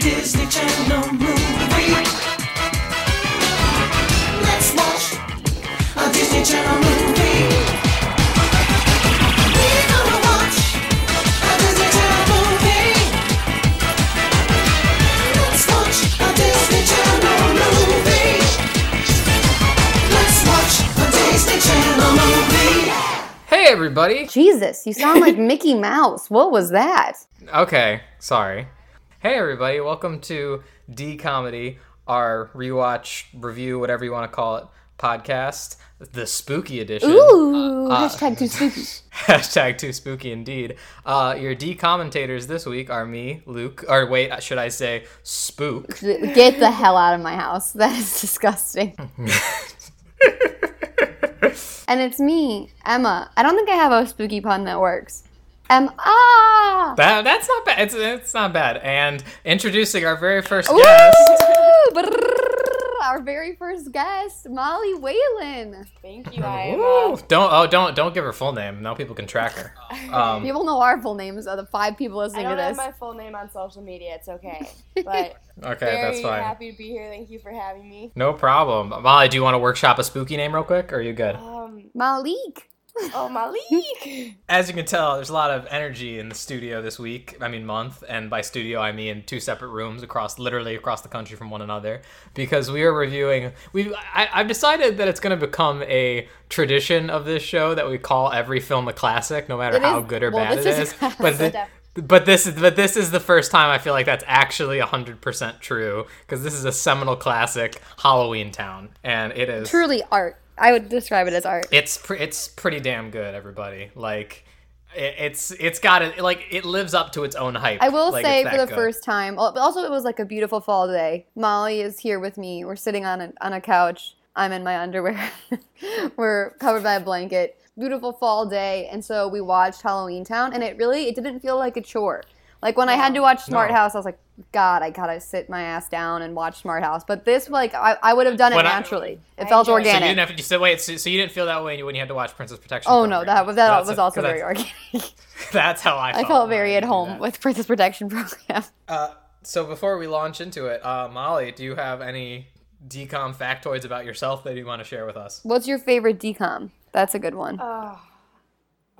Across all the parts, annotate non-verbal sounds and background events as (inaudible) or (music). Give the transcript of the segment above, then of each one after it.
Disney Channel movie. Let's watch a Disney Channel movie. We're gonna watch a Disney Channel movie. Let's watch a Disney Channel movie. Let's watch a Disney Channel movie. Hey, everybody. Jesus, you sound like Mickey Mouse. What was that? Okay, sorry. Hey, everybody. Welcome to D Comedy, our rewatch, review, whatever you want to call it, podcast, the spooky edition. Ooh, uh, hashtag too spooky. (laughs) Hashtag too spooky indeed. Uh, your D commentators this week are me, Luke, or wait, should I say Spook? (laughs) Get the hell out of my house. (laughs) That is disgusting. and it's me, Emma. I don't think I have a spooky pun that works. Em ah. That, that's not bad. It's, it's not bad. And introducing our very first guest. Woo! Brrrr. Our very first guest, Molly Whalen. Thank you. I am. Woo. Uh, Don't oh don't don't give her full name. Now people can track her. (laughs) Um, People know our full names of the five people listening to don't have this. my full name on social media. It's okay, (laughs) but okay, very that's fine. happy to be here. Thank you for having me. No problem. Molly, do you want to workshop a spooky name real quick? Or are you good? Um, Malik. Oh Malik. (laughs) As you can tell, there's a lot of energy in the studio this week. I mean, month, and by studio I mean two separate rooms across, literally across the country from one another, because we are reviewing. We I, I've decided that it's going to become a tradition of this show that we call every film a classic, no matter It how is- good or well, bad this it is is. But the, but this is but this is the first time I feel like that's actually hundred percent true because this is a seminal classic, Halloween Town, and it is Truly art. I would describe it as art. it's pre- it's pretty damn good, everybody. Like it, it's it's got it like it lives up to its own hype. I will Like, say for the good. first time, but also it was like a beautiful fall day. Molly is here with me. We're sitting on a, on a couch. I'm in my underwear. (laughs) We're covered by a blanket. Beautiful fall day, and so we watched Halloween Town, and it really it didn't feel like a chore. Like when I had to watch Smart No. House, I was like, God, I gotta sit my ass down and watch Smart House. But this, like, I, I would have done it When I- naturally. it I felt enjoyed it. So you didn't have to. You said wait. So, so you didn't feel that way when you had to watch Princess Protection. oh no, Program. that was that That's was a- also 'cause very organic. (laughs) (laughs) That's how I. Felt I Felt felt very at home with Princess Protection Program. (laughs) Uh, so before we launch into it, uh, Molly, do you have any decom factoids about yourself that you want to share with us? What's your favorite decom? That's a good one. Oh,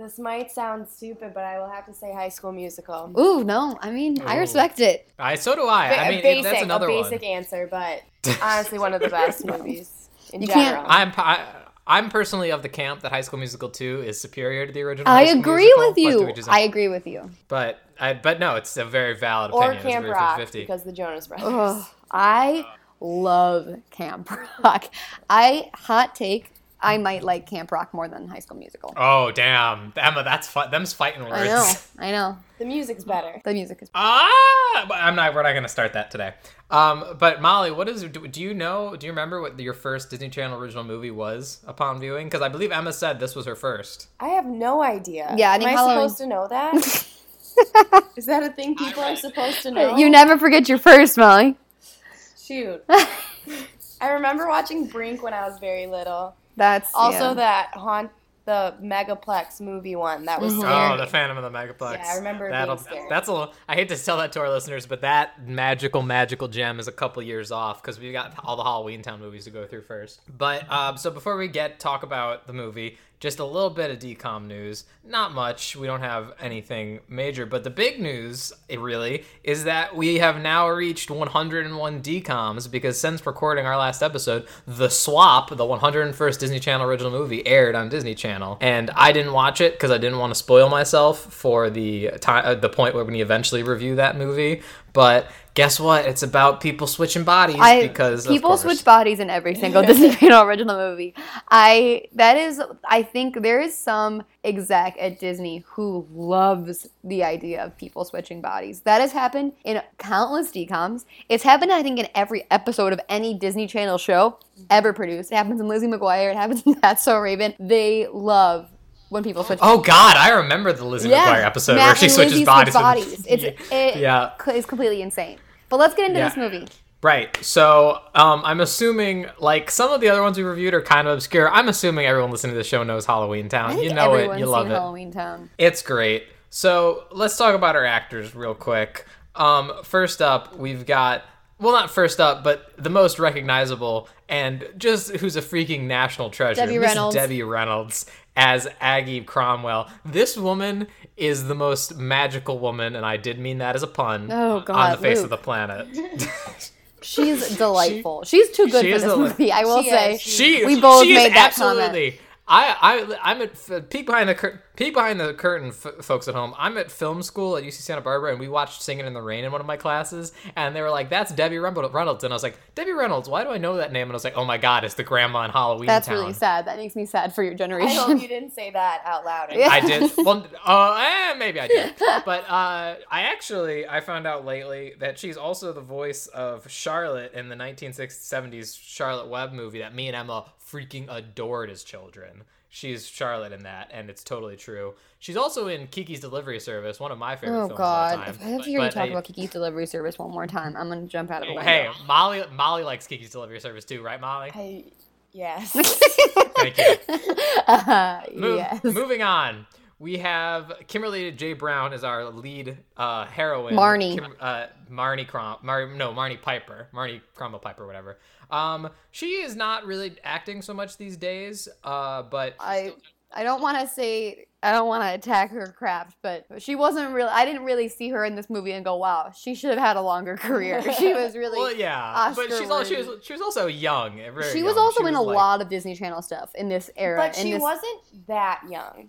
this might sound stupid, but I will have to say High School Musical. Ooh, no. I mean, I respect it. I so do I. Ba- I a mean, basic, that's another a basic one. answer, but (laughs) honestly, one of the best movies in You can't- general. I'm I, I'm personally of the camp that High School Musical 2 is superior to the original. I High agree Musical, with you. which I agree with you. but I, but no, it's a very valid opinion. or opinion. Camp it's Rock 50 because the Jonas Brothers. Ugh, I love Camp (laughs) Rock. I hot take. I might like Camp Rock more than High School Musical. Oh damn, Emma, that's fu- them's fighting words. I know. I know. (laughs) The music's better. The music is. Better. Ah, but I'm not. We're not going to start that today. Um, but Molly, what is? Do, do you know? Do you remember what your first Disney Channel original movie was upon viewing? Because I believe Emma said this was her first. I have no idea. Yeah, I am I Halloween- supposed to know that? (laughs) Is that a thing people are supposed to know? You never forget your first, Molly. Shoot. (laughs) I remember watching Brink when I was very little. That's Also, yeah. that haunt the Megaplex movie one that was Mhm. scary. Oh, the Phantom of the Megaplex. Yeah, I remember That'll, being scary. That's a. little- I hate to tell that to our listeners, but that magical, magical gem is a couple years off because we got all the Halloween Town movies to go through first. But um, so before we get talk about the movie, just a little bit of decom news. Not much. We don't have anything major, but the big news, really, is that we have now reached 101 decoms because since recording our last episode, The Swap, the 101st Disney Channel original movie, aired on Disney Channel, and I didn't watch it because I didn't want to spoil myself for the time, uh, the point where we eventually review that movie. But guess what? It's about people switching bodies I because people course. switch bodies in every single Disney (laughs) Channel original movie. I that is I think there is some exec at Disney who loves the idea of people switching bodies. That has happened in countless decoms. It's happened I think in every episode of any Disney Channel show ever produced. It happens in Lizzie McGuire. It happens in (laughs) That's So Raven. They love when people switch. Oh God, I remember the Lizzie McGuire episode Matt where she switches Lizzie bodies. Switch with- bodies. It's (laughs) it Yeah. is completely insane. But let's get into Yeah. this movie. Right. So um, I'm assuming, like some of the other ones we reviewed are kind of obscure. I'm assuming everyone listening to the show knows Halloween Town. You know it. You love it. Halloween Town. It's great. So let's talk about our actors real quick. Um, first up, we've got well, not first up, but the most recognizable and just who's a freaking national treasure, Debbie Reynolds. Debbie Reynolds as Aggie Cromwell. This woman is the most magical woman, and I did mean that as a pun. Oh, on the face Luke. of the planet. (laughs) She's delightful. She's too good she for this deli- movie. I will She say. is. She We both she made is that comment. Absolutely. I I I'm at peek behind the cur- peek behind the curtain, f- folks at home. I'm at film school at UC Santa Barbara, and we watched Singing in the Rain in one of my classes, and they were like, "That's Debbie Reynolds," Reynolds. and I was like, "Debbie Reynolds? Why do I know that name?" And I was like, "Oh my God, it's the grandma in Halloween That's Town." really sad. That makes me sad for your generation. I generation. hope you didn't say that out loud. (laughs) Yeah. I did. Well, uh, eh, maybe I did. (laughs) But uh, I actually I found out lately that she's also the voice of Charlotte in the 1970s Charlotte's Web movie that me and Emma freaking adored as children. She's Charlotte in that, and it's totally true. She's also in Kiki's Delivery Service, one of my favorite Oh films of all God! time. If I have to hear you talk uh, about Kiki's Delivery Service one more time, I'm gonna jump out of the window. Hey, Molly, Molly likes Kiki's Delivery Service too, right, Molly? I, yes. (laughs) Thank you. Uh, Mo- yes. Moving on, we have Kimberly J. Brown as our lead uh, heroine. Marnie. Kim, uh, Marnie Crom. Mar- no, Marnie Piper. Marnie Cromwell Piper, whatever. Um, she is not really acting so much these days. Uh, but I I don't want to say I don't want to attack her craft, but she wasn't really. I didn't really see her in this movie and go, "Wow, she should have had a longer career." (laughs) She was really. well, yeah. but she's all, she was she was also young. Very she was young. also in a like- lot of Disney Channel stuff in this era. But she this, wasn't that young.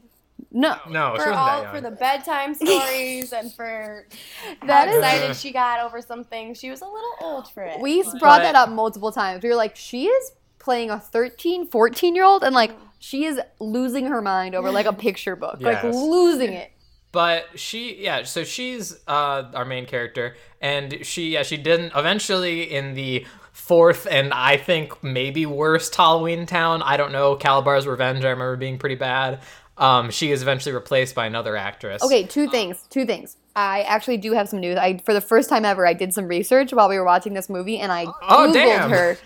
No, No, she For wasn't all that young. for the bedtime (laughs) stories and for (laughs) That how is- excited (laughs) she got over something, she was a little old for it. we brought But- that up multiple times. We were like, she is playing a 13, 14 year old, and like she is losing her mind over like a picture book, like losing it. but she yeah so she's uh our main character and she yeah she didn't eventually in the fourth and i think maybe worst halloween town i don't know calabar's revenge i remember being pretty bad um she is eventually replaced by another actress Okay, two things. Two things. I actually do have some news. I for the first time ever, I did some research while we were watching this movie, and I Oh, googled damn. her,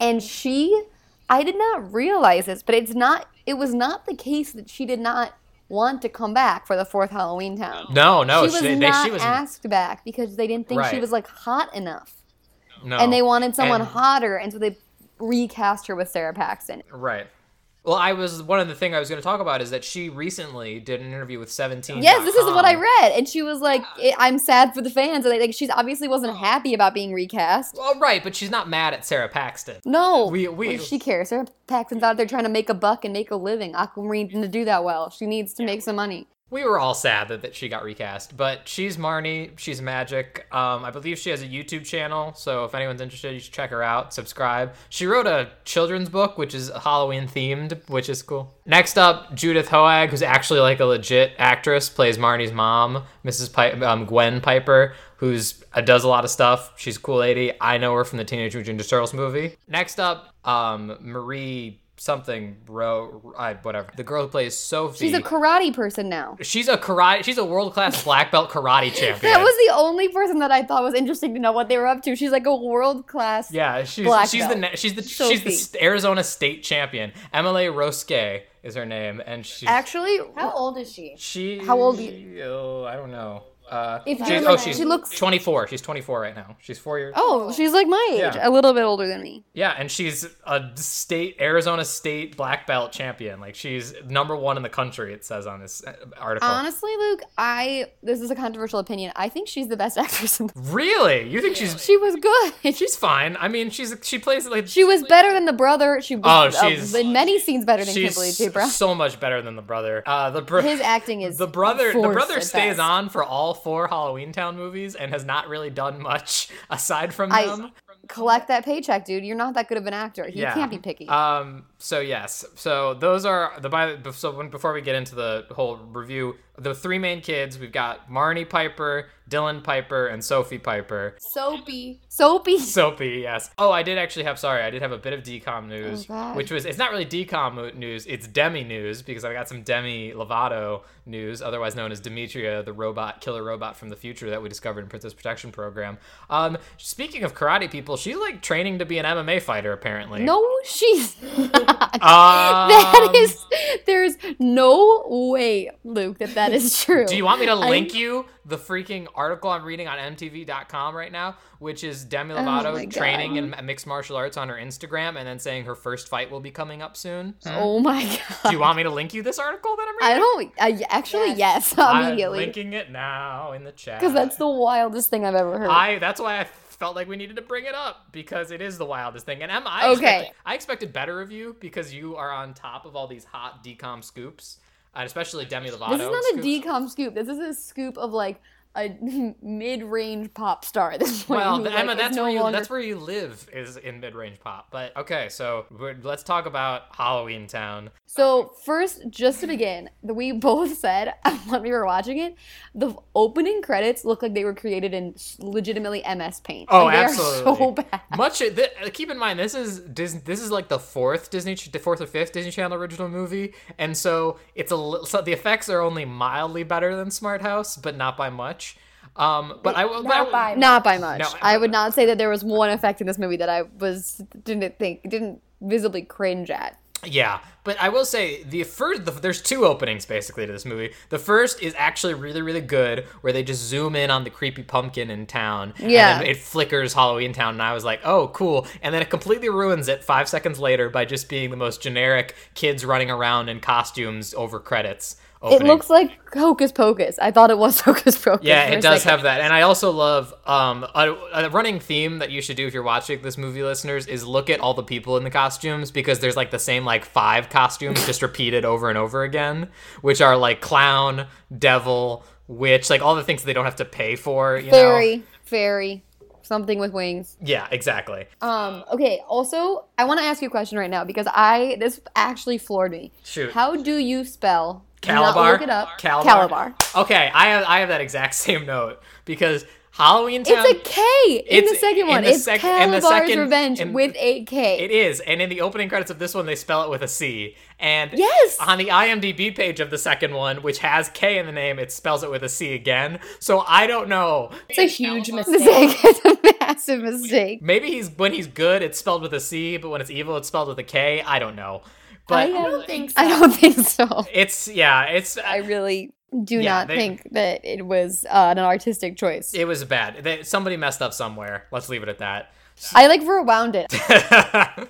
and she, I did not realize this, but it's not. It was not the case that she did not want to come back for the fourth Halloween Town. no no she was they- not she was asked back because they didn't think she was like hot enough, no and they wanted someone And- hotter, and so they recast her with Sara Paxton. right well i was one of the thing i was going to talk about is that she recently did an interview with 17 Yes, this is what I read, and she was like, "I- "I'm sad for the fans." And like, she's obviously wasn't oh. happy about being recast. well right but she's not mad at sara paxton No, We- we- she cares. Sara Paxton's out there trying to make a buck and make a living. Aquamarine didn't read them to do that well. She needs to make some money. We were all sad that, that she got recast, but she's Marnie. She's magic. Um, I believe she has a YouTube channel, so if anyone's interested, you should check her out. Subscribe. She wrote a children's book, which is Halloween themed, which is cool. Next up, Judith Hoag, who's actually like a legit actress, plays Marnie's mom, Mrs. Pi- um, Gwen Piper, who's uh, does a lot of stuff. She's a cool lady. I know her from the Teenage Mutant Ninja Turtles movie. Next up, um, Marie something bro, I, whatever. The girl who plays Sophie. She's a karate person now. She's a karate. She's a world class black belt karate (laughs) champion. That was the only person that I thought was interesting to know what they were up to. She's like a world class. yeah. She's black she's the belt. na- she's the Sophie. she's the Arizona state champion. Emily Roeske is her name, and she's Actually, How old is she? she. How old are you? Oh, I don't know. Uh, If she's, oh, she's she looks- 24. She's 24 right now. She's four years. oh, she's like my age, Yeah. a little bit older than me. Yeah, and she's a state Arizona state black belt champion. Like she's number one in the country. It says on this uh, article. Honestly, Luke, I this is a controversial opinion. I think she's the best (laughs) actress in the really? You think she's She was good. (laughs) she's fine? I mean, she's she plays like She was better than the brother. She was Oh, uh, in many scenes better than she's Kimberly J. Brown. so much better than the brother. Uh, the br- His acting is the brother. The brother stays best. on for all four Halloween Town movies and has not really done much (laughs) aside from I- them. Collect that paycheck, dude. You're not that good of an actor. You yeah. can't be picky. Um. So yes. So those are the by. So when, before we get into the whole review, the three main kids we've got Marnie Piper, Dylan Piper, and Sophie Piper. Soapy. Soapy. (laughs) Soapy, yes. Oh, I did actually have. Sorry, I did have a bit of decom news, Oh, which was it's not really decom news. It's Demi news because I got some Demi Lovato news, otherwise known as Demetria, the robot killer robot from the future that we discovered in Princess Protection Program. Um, speaking of karate people, she's like training to be an MMA fighter apparently. No, she's not. (laughs) Um, that is. There's no way, Luke, that that is (laughs) true. Do you want me to link you the freaking article I'm reading on MTV.com right now, which is Demi Oh Lovato God. training in mixed martial arts on her Instagram and then saying her first fight will be coming up soon. Oh my god! Do you want me to link you this article that I'm reading? I don't. I, actually, yes, I'm immediately, linking it now in the chat. because that's the wildest thing I've ever heard. I that's why I felt like we needed to bring it up because it is the wildest thing. And Emma, I Okay. expected, I expected better of you because you are on top of all these hot decom scoops, and especially Demi Lovato. this is not a scoops. decom scoop. This is a scoop of like a (laughs) mid-range pop star at this point. Well, th- (laughs) like, Emma, that's no where you longer- that's where you live is in mid-range pop. But okay, so let's talk about Halloween Town. So first, just to begin, we (laughs) both said when we were watching it, the opening credits look like they were created in legitimately MS Paint. Oh, Like, absolutely. so bad. Much uh, th- uh, keep in mind this is Disney, this is like the fourth Disney the fourth or fifth Disney Channel original movie, and so it's a li- so the effects are only mildly better than Smart House, but not by much. Um, but I will Not by Not by much. No, I would not say that there was one effect in this movie that I was didn't think didn't visibly cringe at. Yeah, but I will say the first the, there's two openings basically to this movie. The first is actually really really good, where they just zoom in on the creepy pumpkin in town. Yeah. and then it flickers Halloween Town, and I was like, oh cool. And then it completely ruins it five seconds later by just being the most generic kids running around in costumes over credits. It looks like Hocus Pocus. I thought it was (laughs) Hocus Pocus. Yeah, it does second. have that, and I also love um, a, a running theme that you should do if you're watching this movie, listeners, is look at all the people in the costumes because there's like the same like five costumes just (laughs) repeated over and over again, which are like clown, devil, witch, like all the things they don't have to pay for. You know? fairy, fairy, something with wings. Yeah, exactly. Um. Okay. Also, I want to ask you a question right now because I this actually floored me. Shoot. How do you spell? Do Calabar. Look it up. Calabar. Calabar. Okay, I have I have that exact (laughs) same note because Halloween Town. It's a K in It's- the second in one. the it's sec- in the Calabar's second- Revenge in- with a K. It is, and in the opening credits of this one, they spell it with a C. And Yes! on the IMDb page of the second one, which has K in the name, it spells it with a C again. So I don't know. It's a huge mistake. mistake. (laughs) it's a massive mistake. Maybe he's when he's good, it's spelled with a C, but when it's evil, it's spelled with a K. I don't know. But I, I don't think so. I don't think so. it's yeah, it's I really do Yeah, not they- think that it was uh, an artistic choice. it was bad. They, somebody messed up somewhere. Let's leave it at that. I like rewound it. (laughs)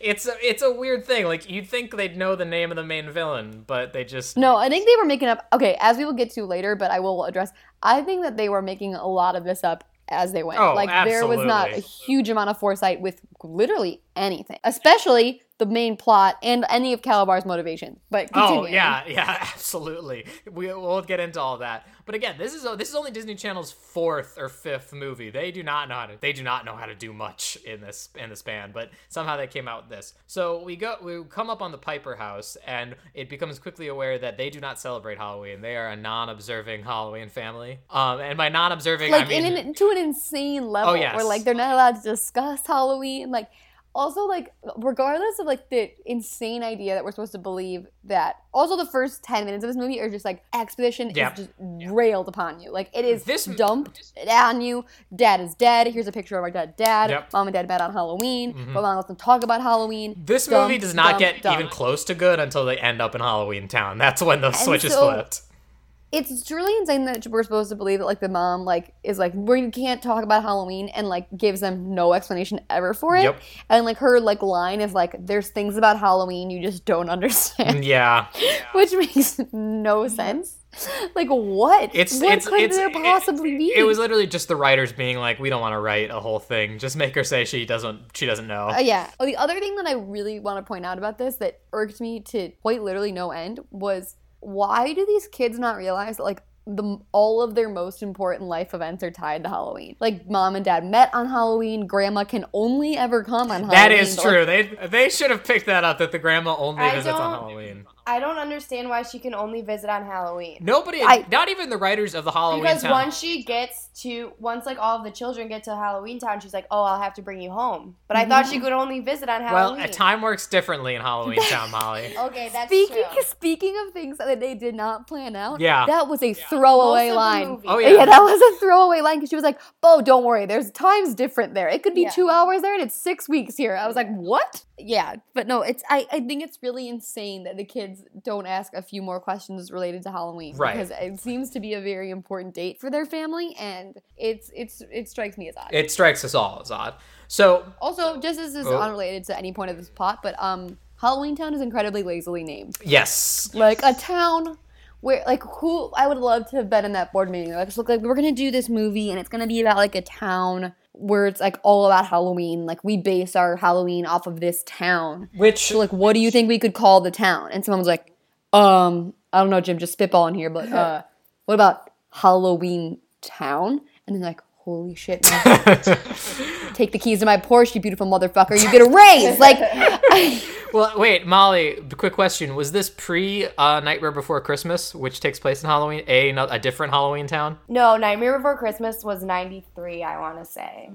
it's a, it's a weird thing. Like you'd think they'd know the name of the main villain, but they just No, I think they were making up. Okay, as we will get to later, but I will address. I think that they were making a lot of this up as they went. Oh, like there was not a huge amount of foresight with literally anything, especially the main plot and any of Calabar's motivations. But Oh yeah, (laughs) yeah, absolutely. We we'll get into all that. But again, this is this is only Disney Channel's fourth or fifth movie. They do not know how to they do not know how to do much in this in the span, but somehow they came out with this. So we go we come up on the Piper house and it becomes quickly aware that they do not celebrate Halloween. They are a non-observing Halloween family. Um and by non-observing like I mean in an, to an insane level Oh, yes. where like they're not allowed to discuss Halloween. Like also like regardless of like the insane idea that we're supposed to believe that also the first 10 minutes of this movie are just like exposition Yep. is just railed upon you like it is This- dumped on you dad is dead here's a picture of our dead dad Yep. Mm-hmm. mom and dad met on halloween but mom doesn't talk about halloween this movie does not dump, get dump. even close to good until they end up in Halloween Town. That's when the switch is so- flipped. It's truly insane that we're supposed to believe that like the mom like is like we can't talk about Halloween and like gives them no explanation ever for it. Yep. And like her like line is like there's things about Halloween you just don't understand, Yeah. (laughs) which makes no sense. Like what? It's what it's could it's there it- possibly be? It was literally just the writers being like, we don't want to write a whole thing. Just make her say she doesn't she doesn't know. Uh, yeah. Oh, the other thing that I really want to point out about this that irked me to quite literally no end was why do these kids not realize that like the all of their most important life events are tied to Halloween? Like mom and dad met on Halloween. Grandma can only ever come on Halloween. that is but, like, true. They they should have picked that up that the grandma only I visits on Halloween. I don't understand why she can only visit on Halloween. Nobody, I- not even the writers of the Halloween Because Town. once she gets to, once like all of the children get to Halloween Town, she's like, "Oh, I'll have to bring you home." But I thought she could only visit on Halloween. uh, time works differently in Halloween (laughs) Town, Molly. Okay, that's Speaking true. speaking of things that they did not plan out, Yeah. that was a throwaway Most of the line. Oh, yeah. yeah. that was a throwaway line because she was like, "Oh, don't worry, there's times different there. It could be Yeah. two hours there, and it's six weeks here." I was like, "What?" Yeah, but no, it's I, I think it's really insane that the kids don't ask a few more questions related to Halloween Right. because it seems to be a very important date for their family, and it's it's it strikes me as odd. It strikes us all as odd. So also, just as is Oh. unrelated to any point of this plot, but um, Halloween Town is incredibly lazily named. yes, like a town where like who I would love to have been in that board meeting. Like, look, like we're gonna do this movie and it's gonna be about like a town where it's like all about Halloween. Like we base our Halloween off of this town. which So like, what do you think we could call the town? And someone was like, um, I don't know, Jim, just spitballing here, but (laughs) uh, what about Halloween Town? And then like, holy shit, man. (laughs) take the keys to my Porsche, you beautiful motherfucker. You get a raise. Like, (laughs) Well, wait, Molly. Quick question: Was this pre uh, Nightmare Before Christmas, which takes place in Halloween, a no- a different Halloween town? No, Nightmare Before Christmas was 93, I want to say.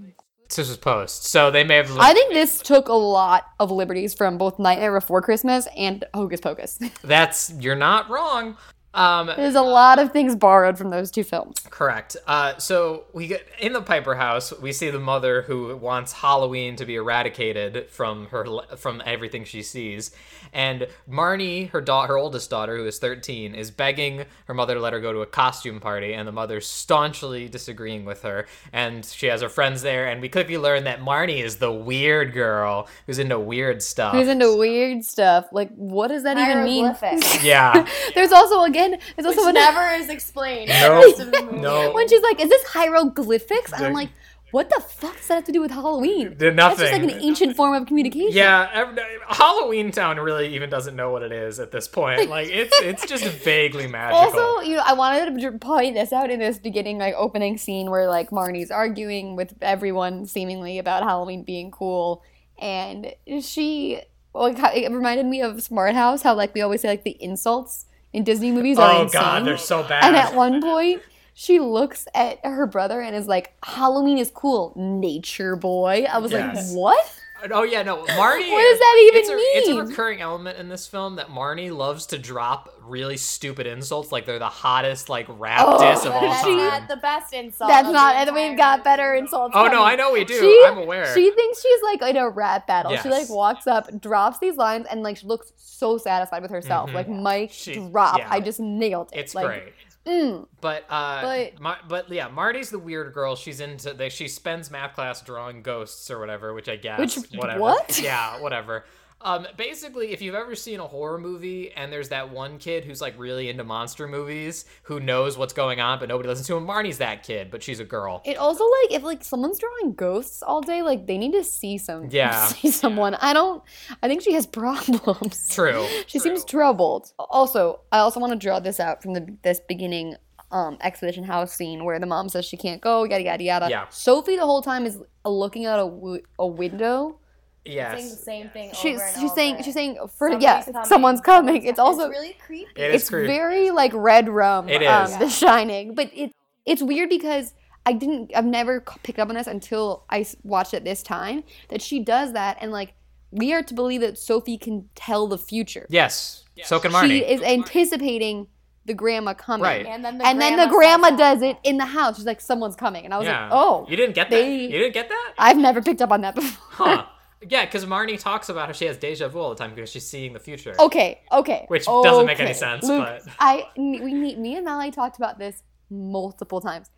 This was post, so they may have. I think this took a lot of liberties from both Nightmare Before Christmas and Hocus Pocus. (laughs) That's you're not wrong. Um, There's a lot of things borrowed from those two films. Correct. Uh, so we get in the Piper house. We see the mother who wants Halloween to be eradicated from her from everything she sees, and Marnie, her da- her oldest daughter, who is thirteen, is begging her mother to let her go to a costume party, and the mother's staunchly disagreeing with her. And she has her friends there, and we quickly learn that Marnie is the weird girl who's into weird stuff. Who's into weird stuff? Like, what does that even mean? Yeah. (laughs) There's also again, there's Which also an- never is explained. No. rest of the movie. No. when she's like, "Is this hieroglyphics?" And I'm Like- like, "What the fuck does that have to do with Halloween?" Did That's just like an ancient form of communication. Yeah, ev- Halloween Town really even doesn't know what it is at this point. (laughs) Like it's it's just vaguely (laughs) magical. Also, you know, I wanted to point this out in this beginning, like opening scene where like Marnie's arguing with everyone seemingly about Halloween being cool, and she like it reminded me of Smart House, how like we always say like the insults in Disney movies are oh insane. god, they're so bad. and at one point. She looks at her brother and is like, "Halloween is cool, nature boy." I was Yes. like, "What?" Oh yeah, no, (laughs) Marnie. What does that even it's a, It's a recurring element in this film that Marnie loves to drop really stupid insults, like they're the hottest like rap Oh, diss of all That's time. not the best insult. That's not, and we've got better insults. oh no. I know we do. She- I'm aware. She thinks she's like in a rap battle. She like walks up, drops these lines, and like she looks so satisfied with herself. Mhm. Like Mike She- drop. yeah. I just nailed it. it's like, great. Mm, But uh, But- Mar- but yeah, Marty's the weird girl. She's into they, she spends math class drawing ghosts or whatever, which I guess Which- whatever. what? Yeah, whatever. Um, basically, if you've ever seen a horror movie and there's that one kid who's like really into monster movies who knows what's going on but nobody listens to him, Marnie's that kid, but she's a girl. it also like if like someone's drawing ghosts all day, like they need to see some. (laughs) Yeah. See someone. I don't. I think she has problems. (laughs) True. (laughs) She true. seems troubled. Also, I also want to draw this out from the this beginning um expedition house scene where the mom says she can't go, yada yada yada. Yeah. Sophie the whole time is looking out a, w- a window. Saying the Yes. same thing. She's over and she's saying over. she's saying for Somebody's yeah, coming, someone's coming. It's coming. also really creepy. It is it's creepy. very like red rum. It um, is. The Shining, but it it's weird because I didn't I've never picked up on this until I watched it this time that she does that and like we are to believe that Sophie can tell the future. Yes. So can Marnie. She is anticipating the grandma coming. Right. And then the And then the grandma grandma does it in the house. She's like, someone's coming. And I was yeah. like, oh, you didn't get that. they- You didn't get that. I've never picked up on that (laughs) before. Huh. Yeah, because Marnie talks about how she has deja vu all the time because she's seeing the future. Okay, okay. Which doesn't make any sense, Luke, but- I we need me and Mallory talked about this multiple times.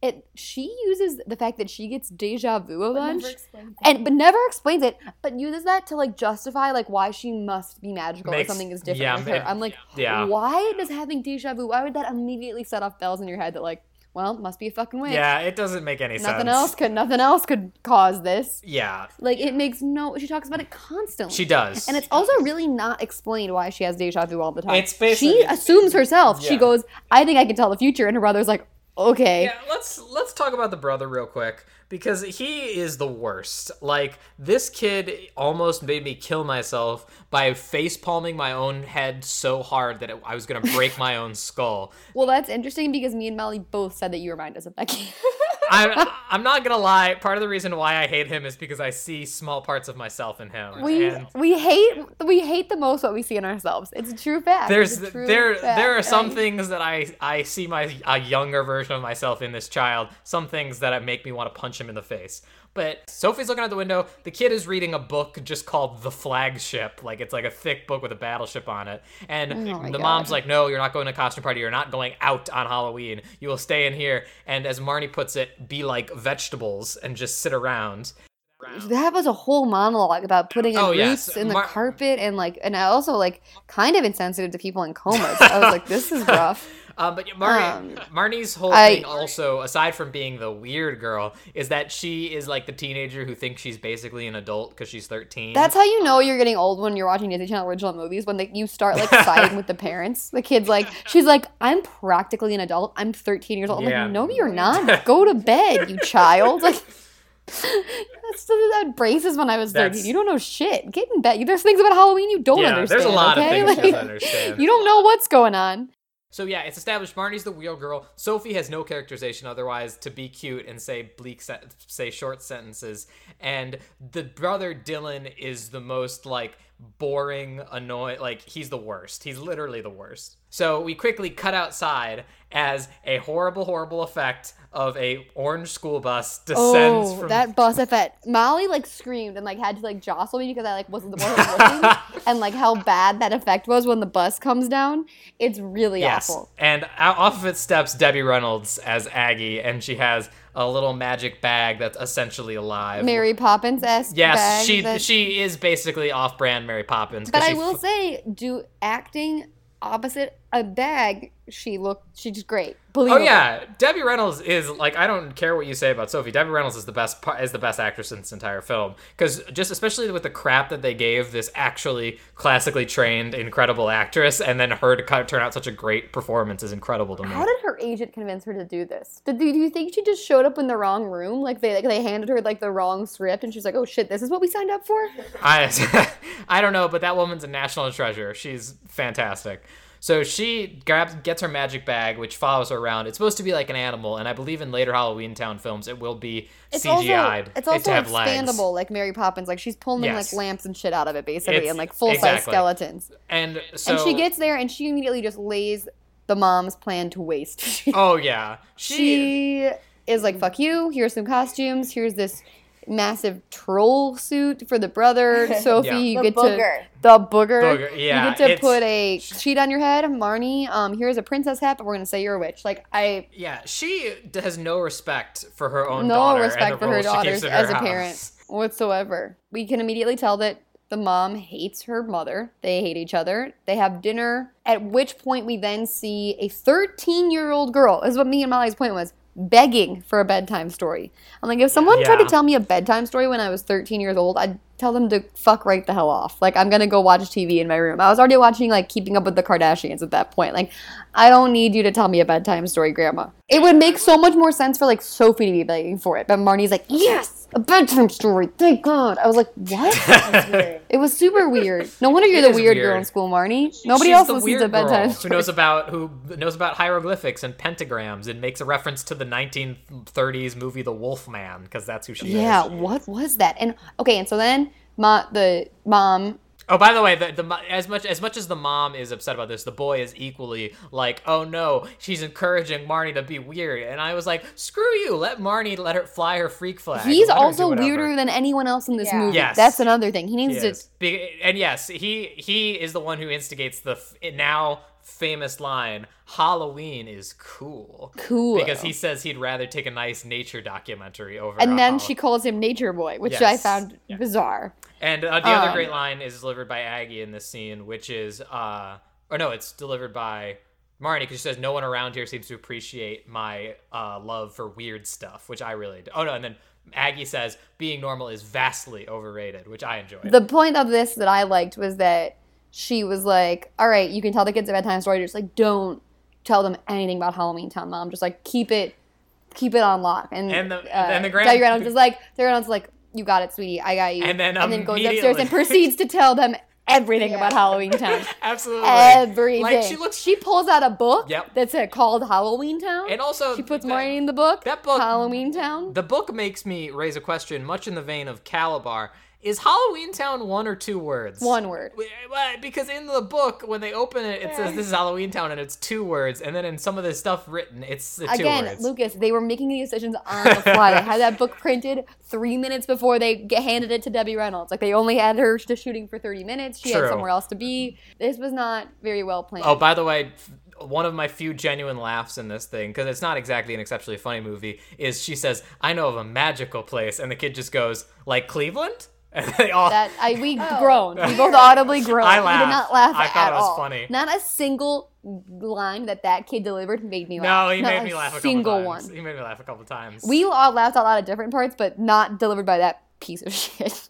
It she uses the fact that she gets deja vu a bunch, and but never explains it, but uses that to like justify like why she must be magical Makes- or something is different yeah, with her. it- I'm like, yeah. why does having deja vu? Why would that immediately set off bells in your head that like, well, must be a fucking witch. Yeah, it doesn't make any sense. Nothing else could nothing else could cause this. Yeah, Like it makes no. She talks about it constantly. she does. And it's also really not explained why she has deja vu all the time. It's basically- she assumes herself. She goes, "I think I can tell the future," and her brother's like, "Okay." Yeah, let's let's talk about the brother real quick because he is the worst. Like this kid almost made me kill myself by face palming my own head so hard that it, I was gonna break my own skull. (laughs) Well, that's interesting because me and Molly both said that you remind us of Becky. (laughs) I'm, I'm not gonna lie. Part of the reason why I hate him is because I see small parts of myself in him. We and we hate we hate the most what we see in ourselves. It's a true fact. there's true there fact. there are some things that I I see my a younger version of myself in this child. Some things that make me want to punch him in the face. But Sophie's looking out the window. The kid is reading a book just called The Flagship. Like it's like a thick book with a battleship on it. And Oh the God. mom's like, "No, you're not going to a costume party. You're not going out on Halloween. You will stay in here." And as Marnie puts it, be like vegetables and just sit around. That was a whole monologue about putting in Oh, roots yes. in the Mar- carpet and like and I also like kind of insensitive to people in comas. I was like, this is (laughs) rough. Um, but Marnie, Um, Marnie's whole I- thing also, aside from being the weird girl, is that she is like the teenager who thinks she's basically an adult because she's 13. That's how you know you're getting old when you're watching Disney Channel original movies when they, you start like siding with the parents. The kid's like, (laughs) she's like, I'm practically an adult. I'm 13 years old. I'm Yeah. like, no, you're (laughs) not. Go to bed, you child. Like. (laughs) That's that braces when I was 13. That's- You don't know shit. Get in bed. There's things about Halloween you don't Yeah, understand. there's a lot of okay? things she doesn't understand. You don't know what's going on. So yeah, it's established Marnie's the weird girl. Sophie has no characterization otherwise to be cute and say bleak, se- say short sentences. And the brother Dylan is the most like boring, annoying. Like he's the worst. He's literally the worst. So we quickly cut outside as a horrible, horrible effect of a orange school bus descends Oh, from that bus effect. Molly like screamed and like had to like jostle me because I like wasn't the one looking, (laughs) (laughs) and like how bad that effect was when the bus comes down. It's really Yes. awful. And off of it steps Debbie Reynolds as Aggie, and she has a little magic bag that's essentially alive. Mary Poppins esque. Yes, she she is basically off-brand Mary Poppins. But I will f- say, do acting opposite a bag, she looked. She's great. Oh yeah, Debbie Reynolds is like I don't care what you say about Sophie. Debbie Reynolds is the best is the best actress in this entire film because just especially with the crap that they gave this actually classically trained incredible actress, and then her to cut, turn out such a great performance is incredible to me. How did her agent convince her to do this? Did do you think she just showed up in the wrong room? Like they like they handed her like the wrong script, and she's like, "Oh shit, this is what we signed up for." I (laughs) I don't know, but that woman's a national treasure. She's fantastic. So she grabs gets her magic bag, which follows her around. It's supposed to be like an animal, and I believe in later Halloween Town films it will be It's CGI'd also it's also legs. expandable, like Mary Poppins. Like she's pulling Yes. like lamps and shit out of it, basically, It's- and like full size exactly. skeletons. And so and she gets there, and she immediately just lays the mom's plan to waste. (laughs) Oh yeah, she, she is like, "Fuck you! Here's some costumes. Here's this massive troll suit for the brother. (laughs) Sophie, Yeah. you The get booger. to the booger. Booger, yeah, you get to put a sheet on your head. Marnie, um, here's a princess hat, but we're gonna say you're a witch. Like I." yeah she d- has no respect for her own no daughter and respect the for her roles she keeps daughters her as a parent whatsoever. We can immediately tell that the mom hates her mother. They hate each other. They have dinner, at which point we then see a 13 year old girl. Is what me and Molly's point was begging for a bedtime story. I'm like, if someone tried to tell me a bedtime story when I was 13 years old, I'd tell them to fuck right the hell off. Like, I'm gonna go watch TV in my room. I was already watching, like, Keeping Up with the Kardashians at that point. Like, I don't need you to tell me a bedtime story, Grandma. It would make so much more sense for, like, Sophie to be begging for it. But Marnie's like, yes, a bedtime story. Thank God. I was like, what? (laughs) it was super weird. No wonder you're It the is weird, girl in school, Marnie. Nobody She's else listens to bedtime who knows about who knows about hieroglyphics and pentagrams and makes a reference to the 1930s movie The Wolf Man because that's who she Yeah, is. Yeah, what was that? And okay, and so then ma- the mom Oh, by the way, the, the as much as much as the mom is upset about this, the boy is equally like, "Oh no, she's encouraging Marnie to be weird." And I was like, "Screw you! Let Marnie let her fly her freak flag." He's Let also weirder than anyone else in this Yeah. movie. Yes. That's another thing. He needs He to. Be- and yes, he he is the one who instigates the f- now famous line, "Halloween is cool." Cool. Because he says he'd rather take a nice nature documentary over. And then Hall- she calls him Nature Boy, which I found Yeah. bizarre. And uh, the other Um, great line is delivered by Aggie in this scene, which is, uh, or no, it's delivered by Marnie because she says, "No one around here seems to appreciate my uh, love for weird stuff," which I really do. Oh no, and then Aggie says, "Being normal is vastly overrated," which I enjoy. The point of this that I liked was that she was like, "All right, you can tell the kids a bedtime story, just like don't tell them anything about Halloween Town, Mom. Just like keep it, keep it on lock." And And the- uh, and the grand- Debbie Reynolds is like, Debbie Reynolds is like, "You got it, sweetie. I got you." And then and then goes upstairs and (laughs) proceeds to tell them everything Yeah. about Halloween Town. (laughs) Absolutely. Everything. Like she looks. She pulls out a book Yep. that's uh, called Halloween Town. and also she puts that- in the book. that book- Halloween Town. The book makes me raise a question, much in the vein of Calabar. Is Halloween Town one or two words? One word. Because in the book, when they open it, it says this is Halloween Town and it's two words, and then in some of the stuff written, it's the two Again, words. Lucas, they were making these decisions on the fly. they had that book (laughs) printed three minutes before they get handed it to Debbie Reynolds. Like they only had her to shooting for thirty minutes. She True. had somewhere else to be. This was not very well planned. Oh, by the way, one of my few genuine laughs in this thing, because it's not exactly an exceptionally funny movie, is she says, "I know of a magical place," and the kid just goes, "Like Cleveland," and they all. that I we (laughs) Oh. groaned. We both audibly groaned. I We did not laugh I thought at it was all. funny. Not a single line that that kid delivered made me laugh. no, he Not made me laugh a single couple times. one. He made me laugh a couple times. We all laughed a lot of different parts, but not delivered by that piece of (laughs) shit.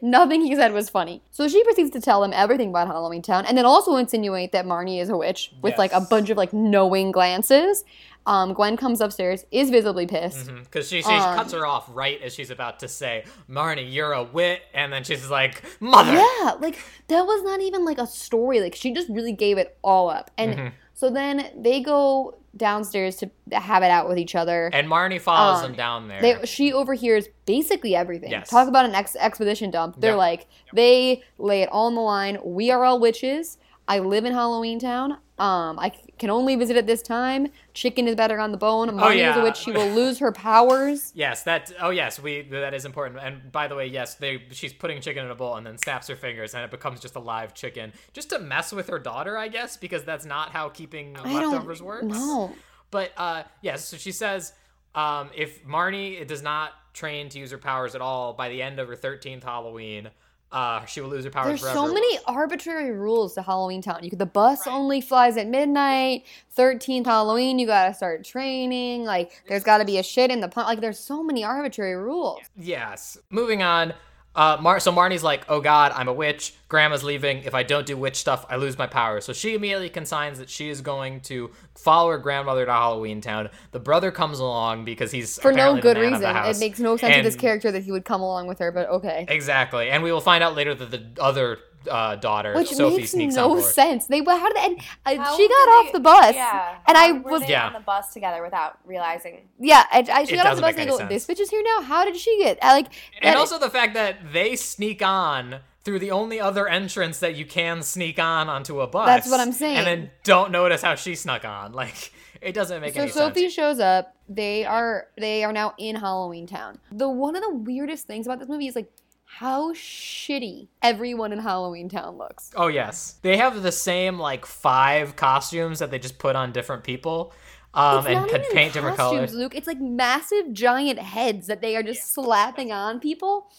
Nothing he said was funny. So she proceeds to tell him everything about Halloween Town, and then also insinuate that Marnie is a witch with like a bunch of like knowing glances. Um, Gwen comes upstairs, is visibly pissed. Because she, she Um, cuts her off right as she's about to say, Marnie, you're a wit. And then she's like, Mother. Yeah, like that was not even like a story. Like she just really gave it all up. And Mm-hmm. so then they go downstairs to have it out with each other. And Marnie follows Um, him down there. They, she overhears basically everything. Yes. Talk about an ex- expedition dump. They're Yep. like, they lay it all on the line. We are all witches. I live in Halloween Town. Um, I can only visit at this time. Chicken is better on the bone. Marnie is Oh, yeah. a witch. She will lose her powers. (laughs) Yes, that. Oh, yes, we. That is important. And by the way, yes, they. She's putting chicken in a bowl and then snaps her fingers, and it becomes just a live chicken, just to mess with her daughter, I guess, because that's not how keeping leftovers works. No. But uh, yes, so she says um, if Marnie does not train to use her powers at all by the end of her thirteenth Halloween, uh, she will lose her powers There's forever. so many arbitrary rules to Halloween Town. You could, the bus only flies at midnight. Thirteenth Halloween, you gotta start training. Like, there's got to be a shit in the pond. Like, there's so many arbitrary rules. Yes. Moving on. Uh, Mar- so Marnie's like, "Oh God, I'm a witch. Grandma's leaving. If I don't do witch stuff, I lose my powers." So she immediately consigns that she is going to follow her grandmother to Halloween Town. The brother comes along because he's For no good reason. It makes no sense to this And- character that he would come along with her, but okay. Exactly, and we will find out later that the other uh, daughter, Which Sophie, makes sneaks no on board. sense. They but how did and uh, How she were got they- off the bus, Yeah. and How I were was they Yeah. on the bus together without realizing. yeah, I, I, she It got off the bus and I any go, this bitch is here now. How did she get? I, like, And that- also the fact that they sneak on through the only other entrance that you can sneak on onto a bus. That's what I'm saying. And then don't notice how she snuck on. (laughs) Like it doesn't make So any Sophie sense. So Sophie shows up. They are they are now in Halloween Town. The one of the weirdest things about this movie is like how shitty everyone in Halloween Town looks. Oh yes, they have the same like five costumes that they just put on different people, um, and not could even paint different costumes, colors. Luke. It's like massive giant heads that they are just slapping on people.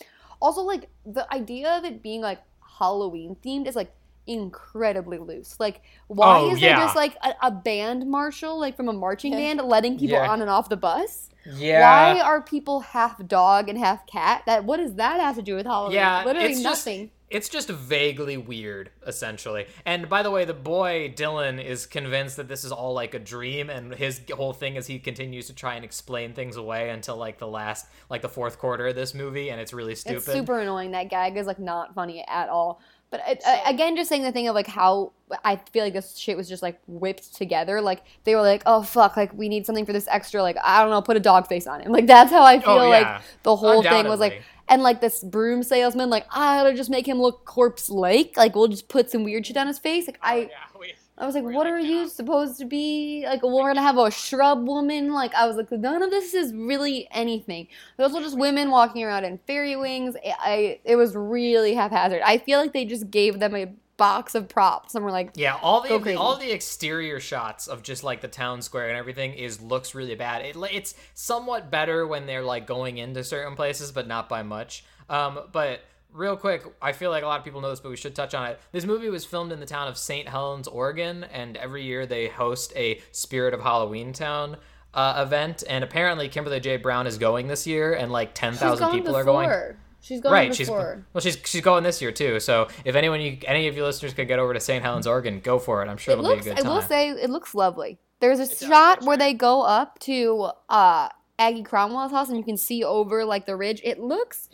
Also, like the idea of it being like Halloween themed is like incredibly loose. Like, why Oh, is there yeah. just like a, a band marshal, like from a marching band, letting people Yeah. on and off the bus? Yeah. Why are people half dog and half cat? That what does that have to do with Halloween? Yeah, literally it's just- nothing. It's just vaguely weird, essentially. And by the way, the boy Dylan is convinced that this is all like a dream, and his whole thing is he continues to try and explain things away until like the last, like the fourth quarter of this movie, and it's really stupid. It's super annoying. That gag is like not funny at all. But it, uh, again, just saying the thing of like how I feel like this shit was just like whipped together. Like they were like, oh fuck, like we need something for this extra. Like I don't know, put a dog face on him. (laughs) Like that's how I feel. Oh, like the whole thing was like, and like this broom salesman, like I ought to just make him look corpse like. Like we'll just put some weird shit on his face. Like I. (laughs) I was like, what are you supposed to be? Like, we're gonna have a shrub woman? Like, I was like, none of this is really anything. Those also just women walking around in fairy wings. I, I it was really haphazard. I feel like they just gave them a box of props and were like, Yeah, all the all the exterior shots of just like the town square and everything is looks really bad. It, it's somewhat better when they're like going into certain places, but not by much. Um, but real quick, I feel like a lot of people know this, but we should touch on it. This movie was filmed in the town of St. Helens, Oregon, and every year they host a Spirit of Halloween Town. Uh, event and apparently Kimberly J Brown is going this year and like ten she's thousand gone people before. are going She's gone right she's before. well she's she's going this year too so if anyone you any of you listeners could get over to st helens oregon go for it i'm sure it it'll looks. be a I good time I will say, it looks lovely. There's a shot where they go up to uh, Aggie Cromwell's house, and you can see over like the ridge. It looks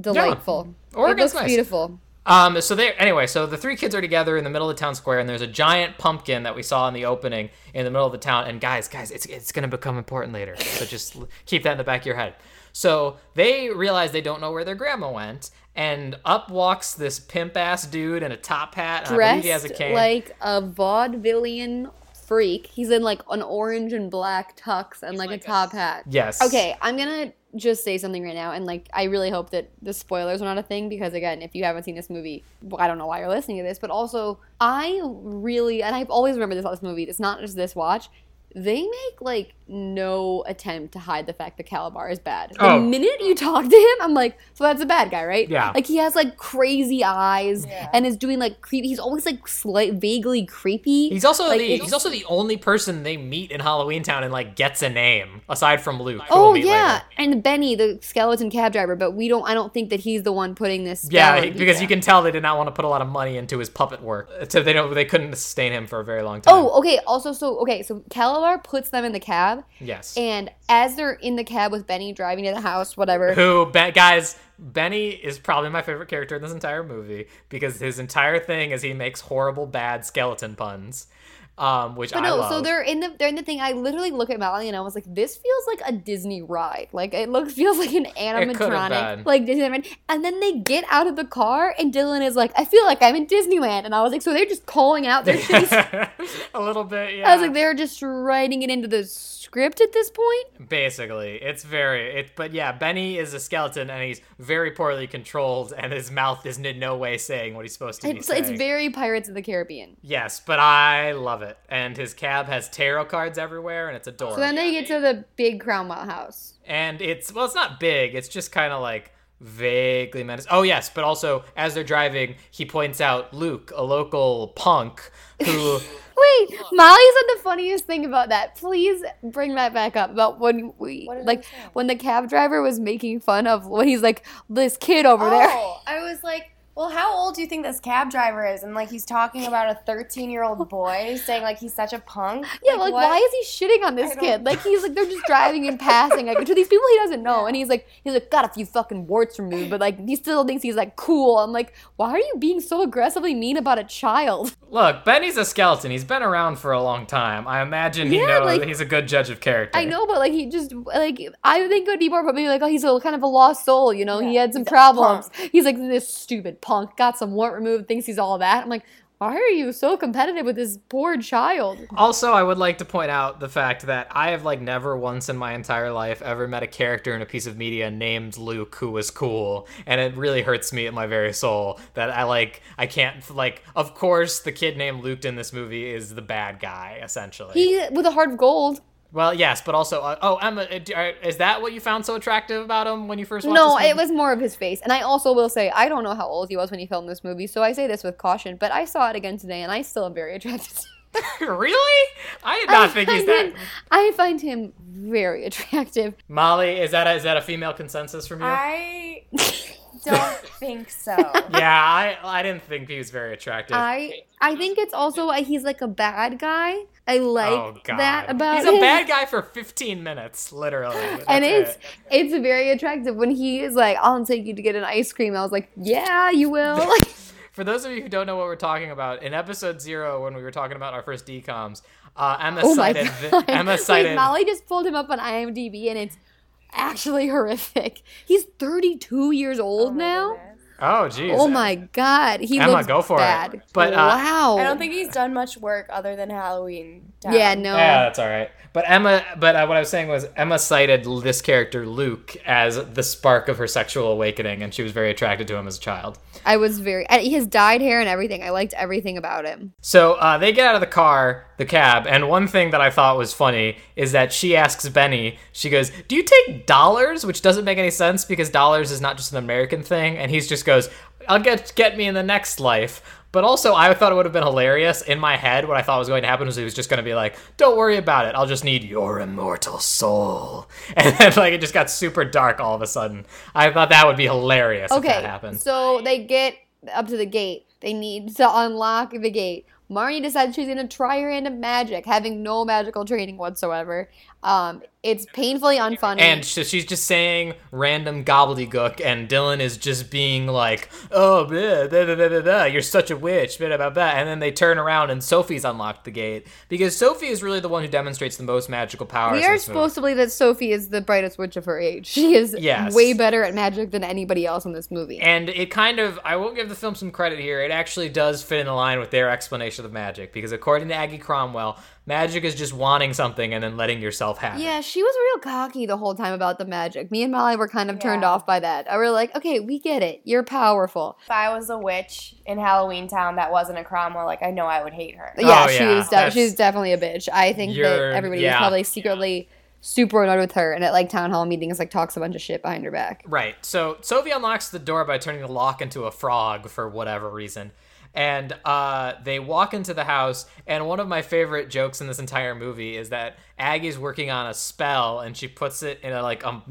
delightful. it Oregon's looks nice. beautiful. Um, so there. Anyway, so the three kids are together in the middle of the town square, and there's a giant pumpkin that we saw in the opening in the middle of the town. And guys, guys, it's it's gonna become important later. So just keep that in the back of your head. So they realize they don't know where their grandma went, and up walks this pimp ass dude in a top hat. And I believe he has a Dressed cane. like a vaudevillian freak. He's in like an orange and black tux and like, a top hat. yes. Okay, I'm gonna just say something right now, and like I really hope that the spoilers are not a thing because again, if you haven't seen this movie, I don't know why you're listening to this, but also I really and I've always remembered this about this movie. It's not just this watch. They make like no attempt to hide the fact that Calabar is bad. The Oh. minute you talk to him, I'm like, so that's a bad guy, right? Yeah. Like he has like crazy eyes Yeah. and is doing like creepy. He's always like slight, vaguely creepy. He's also Like, the he's also the only person they meet in Halloween Town and like gets a name aside from Luke. Oh we'll yeah, later. and Benny, the skeleton cab driver, but we don't. I don't think that he's the one putting this. Yeah, he- because you can tell they did not want to put a lot of money into his puppet work, so they don't they couldn't sustain him for a very long time. Oh, okay. Also, so okay, so Calabar puts them in the cab, yes. and as they're in the cab with Benny driving to the house, whatever. Who, be, guys? Benny is probably my favorite character in this entire movie because his entire thing is he makes horrible, bad skeleton puns, um, which But I no, love. so they're in the they're in the thing. I literally look at Molly and I was like, "This feels like a Disney ride. Like it looks (laughs) feels like an animatronic, like Disneyland." And then they get out of the car, and Dylan is like, "I feel like I'm in Disneyland," and I was like, "So they're just calling out their (laughs) shitty a little bit, yeah. I was like, they're just writing it into the script at this point. Basically, it's very it. But yeah, Benny is a skeleton and he's very poorly controlled, and his mouth is in no way saying what he's supposed to be It's, saying. it's very Pirates of the Caribbean. Yes, but I love it. And his cab has tarot cards everywhere, and it's adorable. So then they get to the big Cromwell house. and it's well, it's not big. It's just kind of like vaguely menacing. Oh yes, but also as they're driving, he points out Luke, a local punk, who (laughs) Wait, Molly said the funniest thing about that. Please bring that back up about when we What did I like when the cab driver was making fun of when he's like this kid over there. Oh, I was like, well, how old do you think this cab driver is? And like, he's talking about a 13 year old boy saying like he's such a punk. Yeah, like, what? why is he shitting on this I kid? Like he's like they're just (laughs) driving and passing like to these people he doesn't know, and he's like he's like got a few fucking warts removed, but like he still thinks he's like cool. I'm like, why are you being so aggressively mean about a child? (laughs) look, Benny's a skeleton. He's been around for a long time. I imagine he Yeah, knows like- he's a good judge of character. I know, but like he just like I think it would be more, but maybe like oh he's a kind of a lost soul, you know. he had some he's a problems. He's like this stupid punk, got some wart removed, thinks he's all that. I'm like, why are you so competitive with this poor child? Also, I would like to point out the fact that I have like never once in my entire life ever met a character in a piece of media named Luke who was cool, and it really hurts me in my very soul that I like I can't like. Of course, the kid named Luke in this movie is the bad guy essentially. He with a heart of gold. Well, yes, but also uh, oh Emma, uh, do- are- is that what you found so attractive about him when you first watched? Him? No, this it was more of his face. And I also will say, I don't know how old he was when he filmed this movie, so I say this with caution, but I saw it again today and I still am very attracted to (laughs) him. really? I did not think he's that. him- I find him very attractive. Molly, is that a, is that a female consensus from you? I (laughs) don't think so. yeah, I I didn't think he was very attractive. I I think it's also uh, he's like a bad guy. I like oh that about he's him. a bad guy for 15 minutes, literally. (laughs) and it's it. it's very attractive when he is like, "I'll take you to get an ice cream." I was like, "Yeah, you will." (laughs) (laughs) For those of you who don't know what we're talking about, in episode zero, when we were talking about our first decoms, uh, Emma oh my cited god! Emma Wait, cited Molly just pulled him up on IMDb, and it's actually horrific. He's 32 years old now. Oh jeez. Oh my god, he Emma, looks go for it. bad. But, uh, wow, I don't think he's done much work other than Halloween. Town. Yeah, no. Yeah, that's all right. But Emma, but uh, what I was saying was Emma cited this character Luke as the spark of her sexual awakening, and she was very attracted to him as a child. I was very. and His dyed hair and everything. I liked everything about him. So uh, they get out of the car, the cab, and one thing that I thought was funny is that she asks Benny, she goes, Do you take dollars? Which doesn't make any sense because dollars is not just an American thing. And he just goes, I'll get get me in the next life. But also, I thought it would have been hilarious. In my head, what I thought was going to happen was he was just going to be like, "Don't worry about it. I'll just need your immortal soul," (laughs) and then like it just got super dark all of a sudden. I thought that would be hilarious if that Okay, happened. so they get up to the gate. They need to unlock the gate. Marnie decides she's gonna try her hand at magic, having no magical training whatsoever. Um, it's painfully unfunny. And so she's just saying random gobbledygook, and Dylan is just being like, "Oh, you're such a witch," blah, blah, blah, and then they turn around and Sophie's unlocked the gate because Sophie is really the one who demonstrates the most magical powers. we are supposed to believe that Sophie is the brightest witch of her age. (laughs) She is Yes. way better at magic than anybody else in this movie. And it kind of, I won't give the film some credit here. It actually does fit in the line with their explanation of magic because, according to Aggie Cromwell, magic is just wanting something and then letting yourself have it. Yeah, she was real cocky the whole time about the magic. Me and Molly were kind of turned off by that. I were like, okay, we get it. You're powerful. If I was a witch in Halloween Town that wasn't a Cromwell, like I know I would hate her. Yeah, Oh, she yeah, was. De- that's- she was definitely a bitch. I think that everybody yeah. was probably secretly super annoyed with her, and at like town hall meetings, like talks a bunch of shit behind her back. Right. So Sophie unlocks the door by turning the lock into a frog for whatever reason. And uh, they walk into the house, and one of my favorite jokes in this entire movie is that Aggie's working on a spell, and she puts it in a like a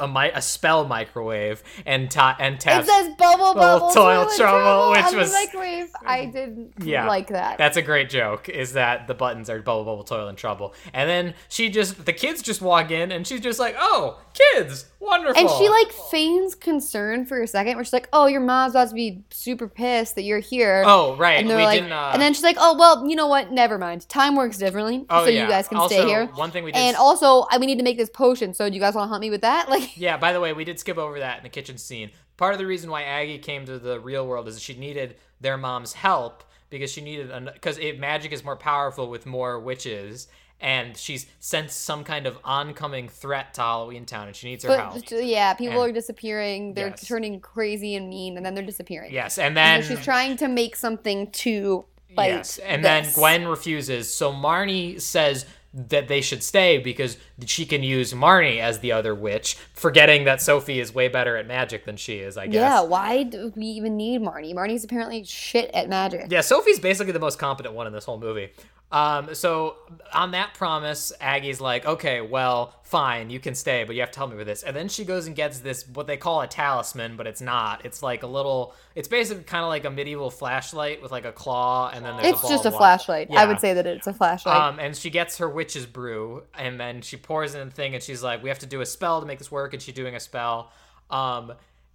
a, mi- a spell microwave and ta- and test It says bubble bubble toilet toilet trouble, trouble which was- microwave. I didn't yeah, like that. That's a great joke. Is that the buttons are bubble bubble toilet and trouble, and then she just the kids just walk in, and she's just like, "Oh, kids, wonderful." And she like feigns concern for a second, where she's like, "Oh, your mom's about to be super pissed that you're here." Oh, right. And they're we like, didn't. Uh, and then she's like, "Oh, well, you know what? Never mind. Time works differently, Oh, so yeah. you guys can Also, stay here." one thing we did and also, we need to make this potion. So, do you guys want to help me with that? (laughs) Like, Yeah, by the way, we did skip over that in the kitchen scene. Part of the reason why Aggie came to the real world is that she needed their mom's help because she needed because magic is more powerful with more witches, and she's sensed some kind of oncoming threat to Halloween Town, and she needs her help. yeah, people And- are disappearing. They're Yes. turning crazy and mean, and then they're disappearing. Yes, and And then so she's trying to make something to fight. yes, and this. then Gwen refuses. So Marnie says that they should stay because she can use Marnie as the other witch, forgetting that Sophie is way better at magic than she is. I guess. Yeah, why do we even need Marnie? Marnie's apparently shit at magic. Yeah, Sophie's basically the most competent one in this whole movie. Um, so on that promise, Aggie's like, okay, well, fine, you can stay, but you have to help me with this. And then she goes and gets this what they call a talisman, but it's not. It's like a little. It's basically kind of like a medieval flashlight with like a claw, and then there's It's a just a light. flashlight. I would say that it's a flashlight. Um, and she gets her witch's brew, and then she pours in the thing, and she's like, "We have to do a spell to make this work," and she's doing a spell. Um,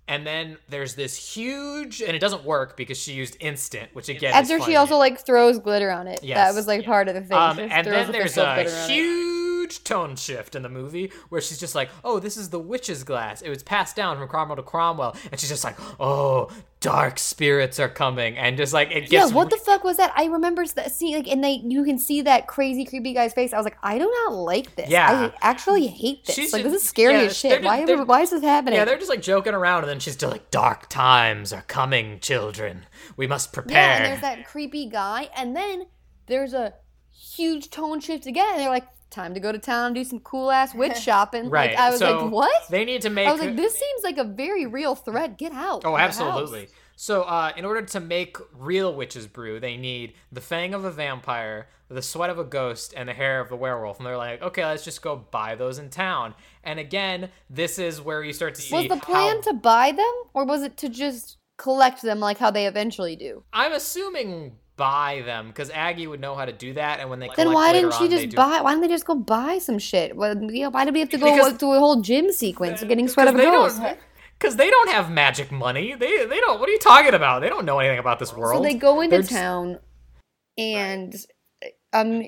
and then there's this huge, and it doesn't work because she used instant, which again After she also like throws glitter on it. Yes. That was like part of the thing. Um, and then there's a it. Huge tone shift in the movie where she's just like, "Oh, this is the witch's glass. It was passed down from Cromwell to Cromwell," and she's just like, "Oh, dark spirits are coming," and just like it Yeah, what the fuck was that? I remember that see like, and they you can see that crazy creepy guy's face. I was like, I do not like this. Yeah. I actually hate this. She's like just- this is scary yeah, as shit. just- Why why is this happening? Yeah, they're just like joking around, and then she's still like, "Dark times are coming, children. We must prepare." Yeah, and there's that creepy guy, and then there's a huge tone shift again. And they're like, time to go to town and do some cool ass witch (laughs) shopping. right. Like, I was so like, what? They need to make. I was like, this seems like a very real threat. Get out. Oh, of the house." absolutely. So, uh, in order to make real witch's brew, they need the fang of a vampire, the sweat of a ghost, and the hair of a werewolf. And they're like, okay, let's just go buy those in town. And again, this is where you start to see. Was the plan how- to buy them, or was it to just collect them like how they eventually do? I'm assuming buy them because Aggie would know how to do that. And when they Then why didn't she on, just do- buy? Why didn't they just go buy some shit? Well, you know, why did we have to go Because- through a whole gym sequence of getting sweat of (laughs) a they ghost? don't. Because they don't have magic money. They they don't. What are you talking about? They don't know anything about this world. So they go into They're just- town, and um,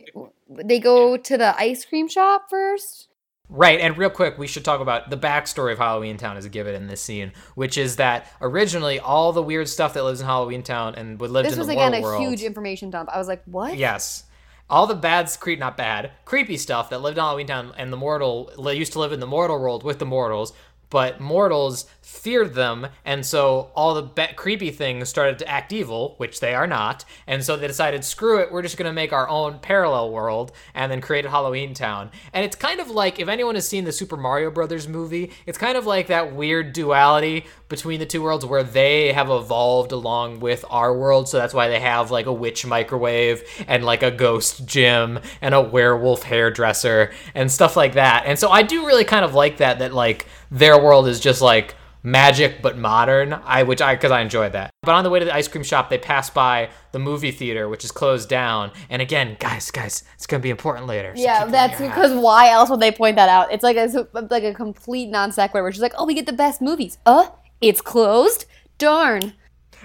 they go to the ice cream shop first. Right, and real quick, we should talk about the backstory of Halloween Town as a given in this scene, which is that originally all the weird stuff that lives in Halloween Town and would This in was the again mortal a world. huge information dump. I was like, what? Yes. All the bad, cre- not bad, creepy stuff that lived in Halloween Town and the mortal used to live in the mortal world with the mortals, but mortals feared them, and so all the ba- creepy things started to act evil, which they are not, and so they decided, screw it, we're just gonna make our own parallel world, and then created Halloween Town. And it's kind of like if anyone has seen the Super Mario Brothers movie, it's kind of like that weird duality between the two worlds where they have evolved along with our world, so that's why they have like a witch microwave and like a ghost gym and a werewolf hairdresser and stuff like that. And so I do really kind of like that that like their world is just like magic but modern. I which I because I enjoyed that. But on the way to the ice cream shop, they pass by the movie theater, which is closed down. And again, guys, guys, it's gonna be important later. so Yeah, keep it in that's because why else would they point that out? It's like a like a complete non sequitur, where she's like, "Oh, we get the best movies." Uh, it's closed. Darn.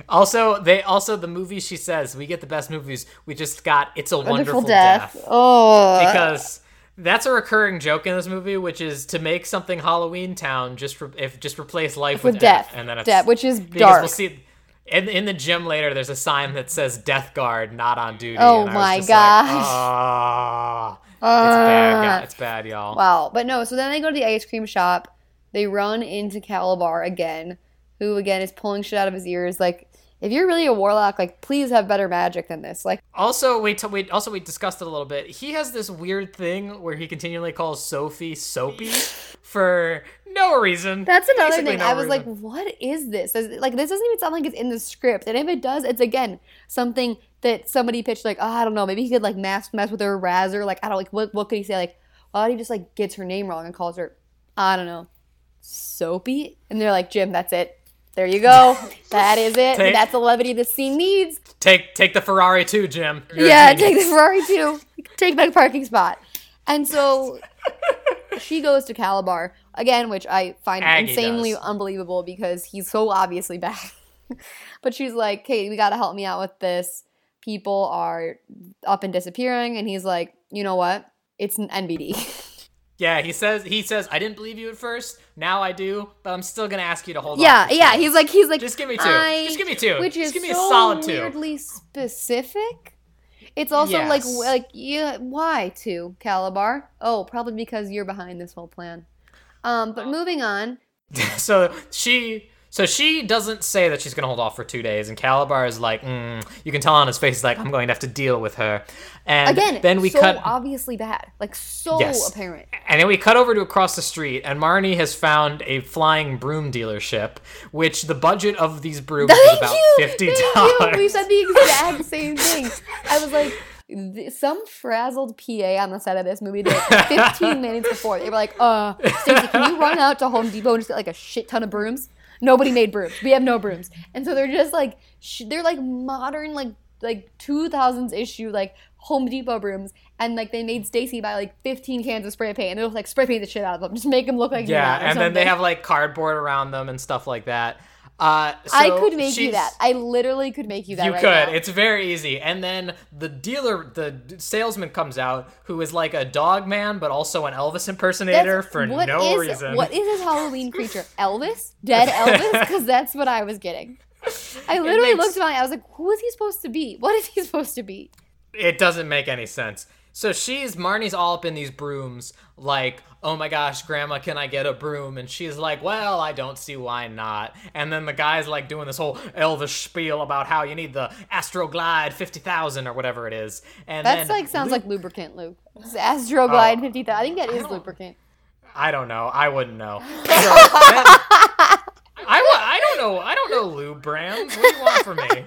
Also, they also the movie she says we get the best movies. We just got It's a Wonderful, Wonderful Death. death. Oh, because that's a recurring joke in this movie, which is to make something Halloween Town just re- if just replace life with, with death, and then it's death, which is dark. we'll see in in the gym later. There's a sign that says "Death Guard, not on duty." Oh and my gosh. Like, "Ah." it's bad, guy- It's bad, y'all. Wow. But no, so then they go to the ice cream shop. They run into Kalabar again, who again is pulling shit out of his ears. Like, if you're really a warlock, like, please have better magic than this. Like, Also, we, t- we also we discussed it a little bit. He has this weird thing where he continually calls Sophie Soapy for no reason. that's another Basically thing. no I was like, what is this? Does- Like, this doesn't even sound like it's in the script. And if it does, it's again something that somebody pitched. Like, oh, I don't know, maybe he could like mess mess with her razor. Like, I don't like what what could he say? Like, why don't he just like gets her name wrong and calls her, I don't know, Soapy? And they're like, Jim, that's it. There you go. that is it. Take- that's the levity the scene needs. take take the Ferrari too, Jim. You're yeah, take the Ferrari too. Take my parking spot. And so (laughs) she goes to Kalabar again, which I find Aggie insanely does. unbelievable because he's so obviously bad. (laughs) but she's like, "Kate, we got to help me out with this. People are up and disappearing." And he's like, "You know what? It's an NBD." (laughs) Yeah, he says he says I didn't believe you at first. Now I do, but I'm still gonna ask you to hold on. yeah, yeah. He's like, he's like, Just give me two. I- Just give me two. Which Just is give me a so solid two. weirdly specific. It's also like Yes. w- like yeah, why two Kalabar? Oh, probably because you're behind this whole plan. Um, but moving on. (laughs) so she so she doesn't say that she's gonna hold off for two days, and Kalabar is like, mm, you can tell on his face like, I'm going to have to deal with her. And Again, then we so cut obviously bad, like so Yes. apparent. And then we cut over to across the street, and Marnie has found a flying broom dealership, which the budget of these brooms is about you. fifty Thank dollars. We said the exact same thing. I was like, some frazzled PA on the set of this movie did it 15 (laughs) minutes before. They were like, uh, Stacey, can you run out to Home Depot and just get like a shit ton of brooms? Nobody made brooms. We have no brooms. And so they're just like, sh- they're like modern, like, like 2000s issue, like Home Depot brooms. And like they made Stacy buy like 15 cans of spray paint and they'll like spray paint the shit out of them. Just make them look like yeah, and then they have like cardboard around them and stuff like that. Uh, I could make you that. I literally could make you that You right could. now. It's very easy. And then the dealer, the salesman comes out, who is like a dog man, but also an Elvis impersonator That's- for no is- reason. What is his Halloween creature? Elvis? Dead (laughs) Elvis? Because that's what I was getting. I literally makes- looked at my. I was like, "Who is he supposed to be? What is he supposed to be?" It doesn't make any sense. So she's Marnie's all up in these brooms, like, oh my gosh, Grandma, can I get a broom? And she's like, well, I don't see why not. And then the guy's like doing this whole Elvis spiel about how you need the Astroglide fifty thousand or whatever it is. And That's then like sounds Luke- like lubricant, Luke. It's Astroglide Oh. fifty thousand. I think that is don't- lubricant. I don't know. I wouldn't know. (laughs) So then- I, I don't know. I don't know lube brands. What do you want from me?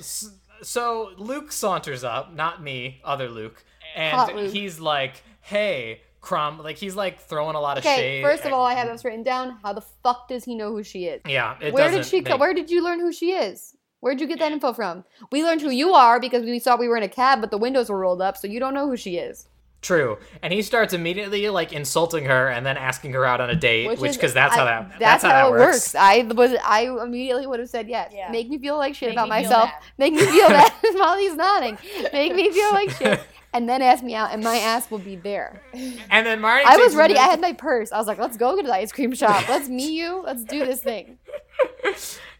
(laughs) So Luke saunters up, not me, other Luke, and Luke. he's like, "Hey, Crumb," like he's like throwing a lot of Okay, shade. first of all, I have this written down. How the fuck does he know who she is? yeah, it Where did she? make- Where did you learn who she is? Where'd you get that info from? We learned who you are because we saw we were in a cab, but the windows were rolled up, so you don't know who she is. True, and he starts immediately like insulting her and then asking her out on a date, which because that's how I- that that's, how, how, that it works. works. I was I immediately would have said yes. Yeah. Make me feel like shit Make about myself. bad. Make me feel (laughs) bad. (laughs) Molly's nodding. Make me feel like shit. (laughs) And then ask me out, and my ass will be there. And then Marty, I was ready. I had my purse. I was like, "Let's go to the ice cream shop. Let's meet you. Let's do this thing."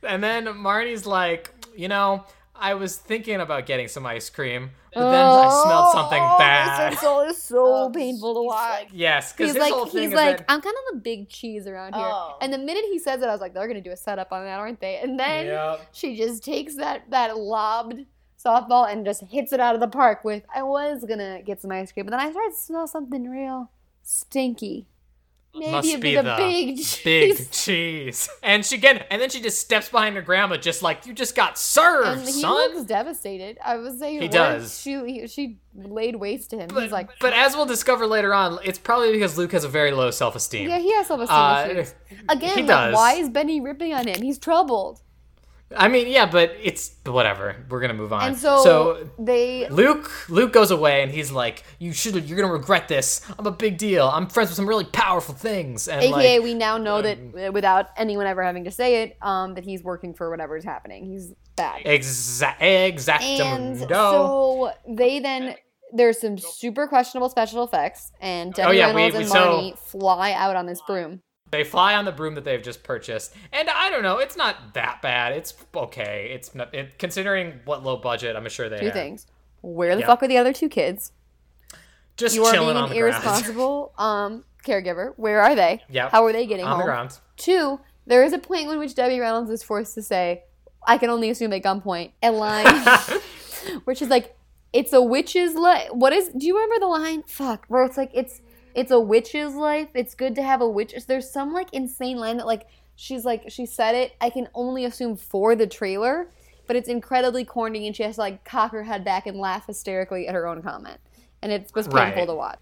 And then Marnie's like, you know, I was thinking about getting some ice cream, but then I smelled something Oh, bad. This insult is so Oh, painful to watch. yes, because He's like, whole thing he's is like, that, I'm kind of the big cheese around here. Oh. And the minute he says it, I was like, they're gonna do a setup on that, aren't they? And then Yep. she just takes that that lobbed softball and just hits it out of the park with, I was gonna get some ice cream, but then I started to smell something real stinky. Maybe must a be bit the of big big cheese. cheese. (laughs) And she again, and then she just steps behind her grandma, just like you just got served, And he son. looks devastated. I was saying, He does. She he- she laid waste to him. but, He's like, but as we'll discover later on, it's probably because Luke has a very low self-esteem. yeah, he has self-esteem Uh, issues. (laughs) Again, like, why is Benny ripping on him? He's troubled. I mean, yeah, but it's whatever. We're gonna move on. And so, so they Luke Luke goes away and he's like, "You should. You're gonna regret this. I'm a big deal. I'm friends with some really powerful things." And AKA, like, um, we now know that uh, without anyone ever having to say it, um, that he's working for whatever's happening. He's bad. exa- And exactamundo. so they then there's some super questionable special effects, and Debbie Oh, yeah, Reynolds we- and so- Marnie fly out on this broom. They fly on the broom that they've just purchased, and I don't know. It's not that bad. It's okay. It's not it, considering what low budget. I'm sure they Two had. things: where the Yep. fuck are the other two kids? Just You are being on an the irresponsible um, caregiver. Where are they? Yep. How are they getting on home? the ground. Two, there is a point in which Debbie Reynolds is forced to say, I can only assume at gunpoint, a line (laughs) which is like, it's a witch's life. What is, do you remember the line? Fuck, where it's like, it's, it's a witch's life. It's good to have a witch. There's some like insane line that like, she's like, she said it, I can only assume for the trailer, but it's incredibly corny and she has to like cock her head back and laugh hysterically at her own comment. And it was painful Right. to watch.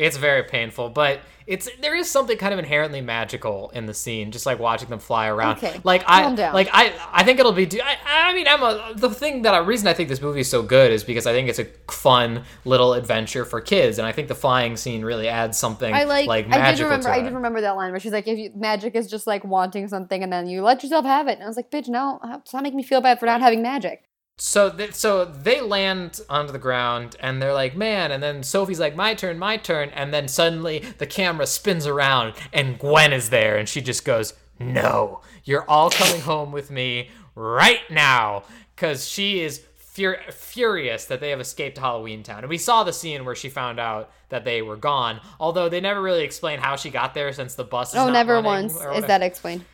It's very painful, but it's there is something kind of inherently magical in the scene, just like watching them fly around. Okay, like I down. like I I think it'll be. I, I mean, Emma, the thing that I reason I think this movie is so good is because I think it's a fun little adventure for kids, and I think the flying scene really adds something I like, like I did remember I did remember that line where she's like if you magic is just like wanting something and then you let yourself have it and I was like bitch no not making me feel bad for not having magic So, th- so they land onto the ground, and they're like, "Man!" And then Sophie's like, "My turn, my turn." And then suddenly the camera spins around, and Gwen is there, and she just goes, "No, you're all coming home with me right now," because she is fur- furious that they have escaped Halloween Town. And we saw the scene where she found out that they were gone, although they never really explain how she got there since the bus. Is oh never once is that explained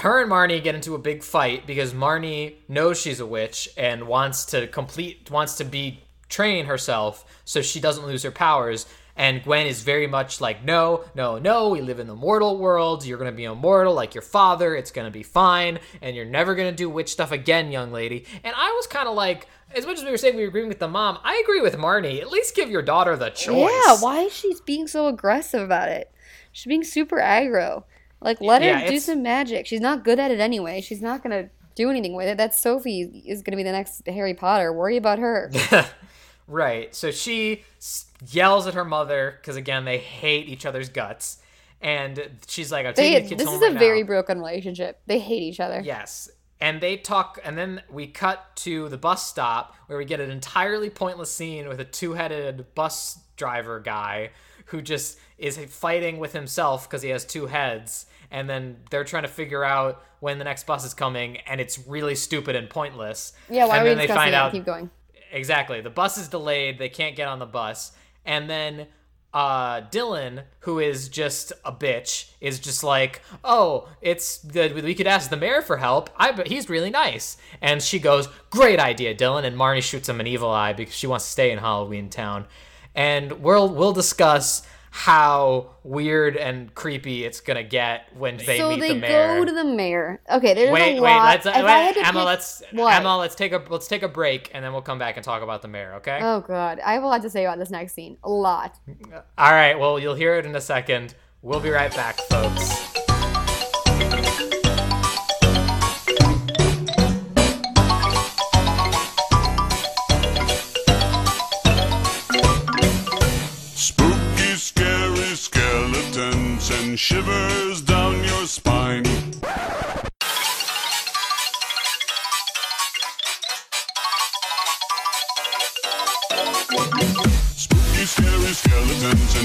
her and Marnie get into a big fight because Marnie knows she's a witch and wants to complete wants to be train herself so she doesn't lose her powers. And Gwen is very much like no no no we live in the mortal world. You're going to be immortal like your father. It's going to be fine. And you're never going to do witch stuff again young lady. And I was kind of like as much as we were saying we were agreeing with the mom I agree with Marnie. At least give your daughter the choice. yeah why is she being so aggressive about it? She's being super aggro like let Yeah, her do some magic she's not good at it anyway she's not gonna do anything with it That Sophie is gonna be the next Harry Potter worry about her (laughs) Right. So she yells at her mother because again they hate each other's guts, and she's like, "I'm taking they, the kids this is a right very now." broken relationship they hate each other Yes. And they talk, and then we cut to the bus stop where we get an entirely pointless scene with a two-headed bus driver guy who just is fighting with himself because he has two heads. And then they're trying to figure out when the next bus is coming, and it's really stupid and pointless. yeah why and are we then they find out keep going Exactly. The bus is delayed. They can't get on the bus. And then uh, Dylan, who is just a bitch, is just like, "Oh, it's the, we could ask the mayor for help. I bet he's really nice." And she goes, "Great idea, Dylan." And Marnie shoots him an evil eye because she wants to stay in Halloween Town. And we'll we'll discuss how weird and creepy it's gonna get when they so meet they the mayor. go to the mayor. Okay, there's wait, a wait, lot. let's if wait, Emma, pick- let's What? Emma, let's take a let's take a break and then we'll come back and talk about the mayor, okay? Oh god, I have a lot to say about this next scene. A lot. All right, well, you'll hear it in a second. We'll be right back, folks.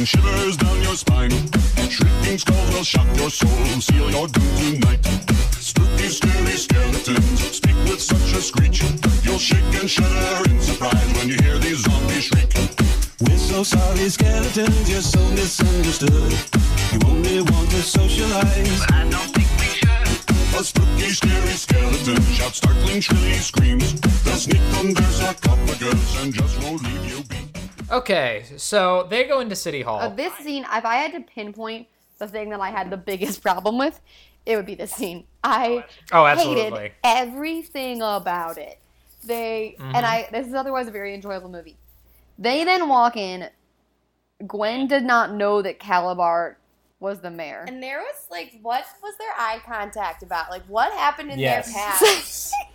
Skeletons shivers down your spine. Shrieking skulls will shock your soul, seal your doom tonight. Spooky, scary skeletons speak with such a screech. You'll shake and shudder in surprise when you hear these zombies shriek. We're so sorry, skeletons, you're so misunderstood. You only want to socialize. But I don't think we should. A spooky, scary skeleton shouts startling, shrilly screams. They'll sneak under sarcophagus and just won't leave you be. Okay, so they go into City Hall. Uh, this scene, if I had to pinpoint the thing that I had the biggest (laughs) problem with, it would be this scene. I Oh, hated absolutely. everything about it. They Mm-hmm. and I. This is otherwise a very enjoyable movie. They then walk in. Gwen did not know that Kalabar was the mayor. And there was like, what was their eye contact about? Like, what happened in Yes. their past? (laughs)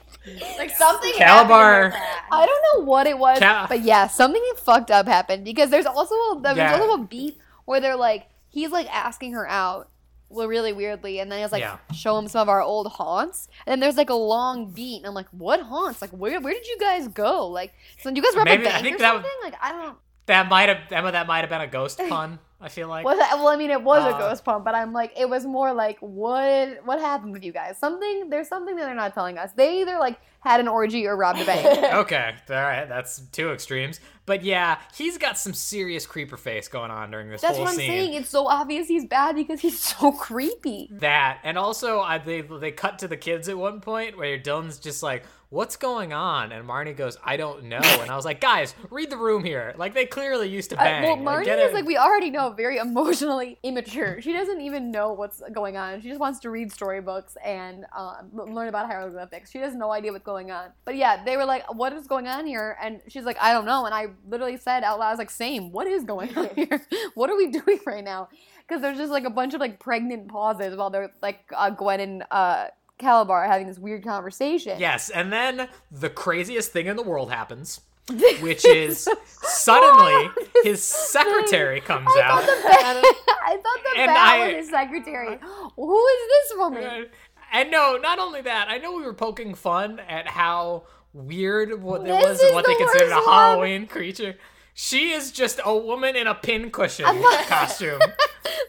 like something. Kalabar- happened in their past. I don't know what it was, Cal- but yeah, something fucked up happened because there's also a, there's Yeah. also a beat where they're like he's like asking her out, well, really weirdly, and then he's like Yeah. show him some of our old haunts, and then there's like a long beat, and I'm like, what haunts? Like where where did you guys go? Like, so you guys rob Maybe- a I bank think or that something? Like I don't. That might have Emma. That might have been a ghost (laughs) pun. I feel like. Was that, well, I mean, it was a Uh, ghost pump, but I'm like, it was more like, what what happened with you guys? Something there's something that they're not telling us. They either like had an orgy or robbed a bank. (laughs) Okay, all right, that's two extremes. But yeah, he's got some serious creeper face going on during this That's whole what I'm scene. saying. It's so obvious he's bad because he's so creepy. That and also I, they they cut to the kids at one point where Dylan's just like, "What's going on?" and Marnie goes, "I don't know." And I was like, "Guys, read the room here. Like they clearly used to Uh, bang." well, Like, Marnie get is it." like we already know very (laughs) emotionally immature. She doesn't even know what's going on. She just wants to read storybooks and um, learn about hieroglyphics. She has no idea what's going on. But yeah, they were like, "What is going on here?" And she's like, "I don't know." And I literally said out loud, "I was like, same. What is going on (laughs) here? what are we doing right now?" Because there's just like a bunch of like pregnant pauses while they're like uh, Gwen and uh, Kalabar having this weird conversation. Yes, and then the craziest thing in the world happens, (laughs) which is suddenly his secretary comes out. (laughs) I thought the And bat I- was his secretary. (gasps) Who is this woman? And no, not only that, I know we were poking fun at how weird what there This was and is what they considered a worst one. Halloween creature. She is just a woman in a pincushion (laughs) costume.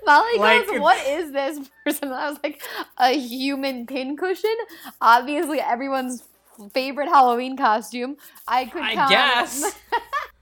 Molly Like- goes, "What is this person?" And I was like, "A human pincushion." Obviously, everyone's favorite Halloween costume. I could. I count- guess. (laughs)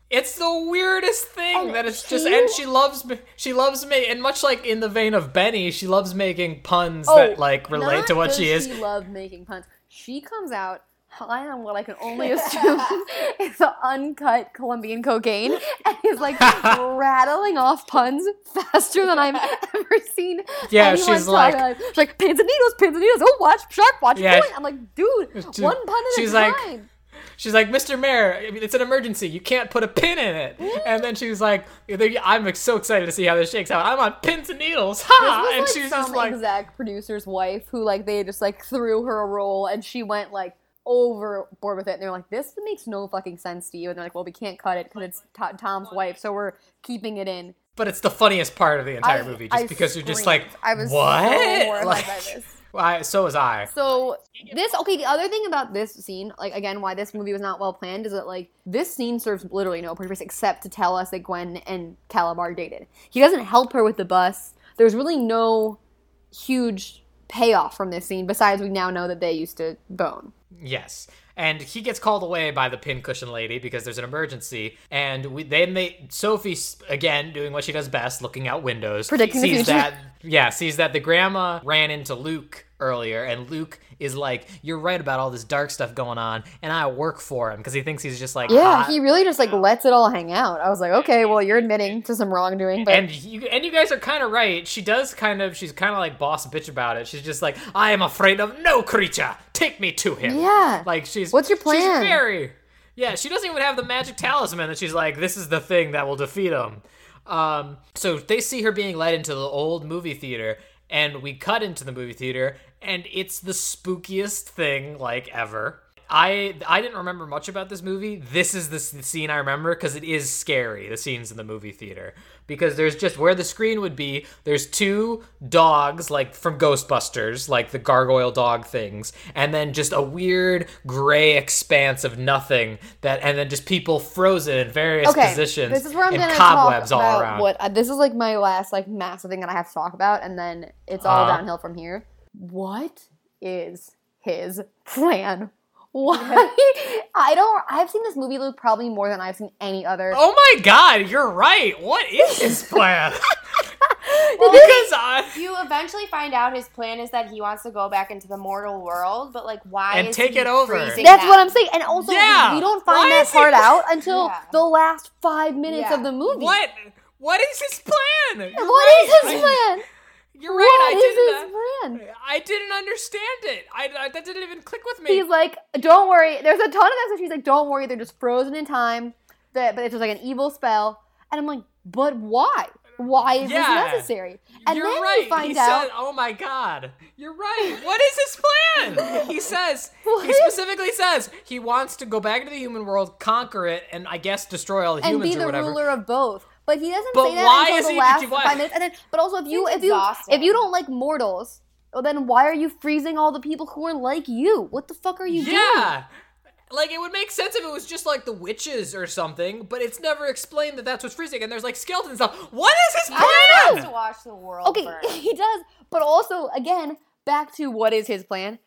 It's the weirdest thing And that it's just, and she loves, me she loves me, and much like in the vein of Benny, she loves making puns Oh, that like relate to what she is. She loved making puns. She comes out high on what I can only assume (laughs) is the uncut Colombian cocaine, and he's like (laughs) rattling off puns faster than I've (laughs) ever seen. Yeah, she's talk. like- she's like pins and needles, pins and needles. Oh, watch shark, watch Yeah, point. I'm like, dude, she- one pun at she's a like- time. She's like, Mr. Mayor, it's an emergency. You can't put a pin in it. And then she was like, I'm so excited to see how this shakes out. I'm on pins and needles. Ha! This and was she like was some just like, exec producer's wife who like they just like threw her a role and she went like overboard with it and they're like this makes no fucking sense to you and they're like well we can't cut it because it's To- Tom's wife so we're keeping it in. but it's the funniest part of the entire I- movie, just I because you're just like, screamed. I was what? so Like- by this. Well, (laughs) I, so was I. So this okay. The other thing about this scene, like again, why this movie was not well planned, is that like this scene serves literally no purpose except to tell us that Gwen and Kalabar dated. He doesn't help her with the bus. There's really no huge payoff from this scene besides we now know that they used to bone. Yes. And he gets called away by the pincushion lady because there's an emergency. And we, then they, Sophie, again, doing what she does best, looking out windows, Predicting the sees future. that, yeah, sees that the grandma ran into Luke earlier, and Luke is like, "You're right about all this dark stuff going on, and I work for him because he thinks he's just like Yeah, hot. he really just like lets it all hang out. I was like, okay, well, you're admitting to some wrongdoing, but and you and you guys are kind of right. She does kind of she's kind of like boss bitch about it. She's just like, I am afraid of no creature. Take me to him. Yeah. Like she's What's your plan? She's very yeah. She doesn't even have the magic talisman that she's like, this is the thing that will defeat him. Um, so they see her being led into the old movie theater, and we cut into the movie theater, and it's the spookiest thing like ever. I I didn't remember much about this movie. This is the, scene I remember because it is scary. The scenes in the movie theater because there's just where the screen would be. There's two dogs like from Ghostbusters, like the gargoyle dog things, and then just a weird gray expanse of nothing that, and then just people frozen in various okay, positions. this is where I'm and gonna cobwebs talk all about around. what uh, this is like my last like massive thing that I have to talk about, and then it's all Uh-huh. downhill from here. What is his plan? Why? I don't. I've seen this movie, Luke, probably more than I've seen any other. Oh my god, you're right. What is his (laughs) plan? because I You eventually find out his plan is that he wants to go back into the mortal world, but like, why? And is take he it over. That's them? what I'm saying, and also Yeah. we don't Why find that is he- part out until (laughs) Yeah. the last five minutes Yeah. of the movie. what? What is his plan? You're What is right. his I- plan? You're right. What I is didn't. his plan? Uh, I didn't understand it. I, I that didn't even click with me. He's like, don't worry. There's a ton of messages. He's like, don't worry. They're just frozen in time. That, but it's just like an evil spell. And I'm like, but why? Why is Yeah. this necessary? And You're then right. you find he out. said, "Oh my god, you're right. What is his plan?" he (laughs) says. he specifically says he wants to go back into the human world, conquer it, and I guess destroy all the and humans be the ruler of both. But he doesn't But say that why until is the he- last why- five minutes. And then, but also, if you Seems if you exhausting. if you don't like mortals, well, then why are you freezing all the people who are like you? What the fuck are you doing? Yeah. Like it would make sense if it was just like the witches or something, but it's never explained that that's what's freezing, and there's like skeleton stuff. What is his He plan? wants to watch the world Okay, burn. (laughs) he does. But also, again, back to what is his plan.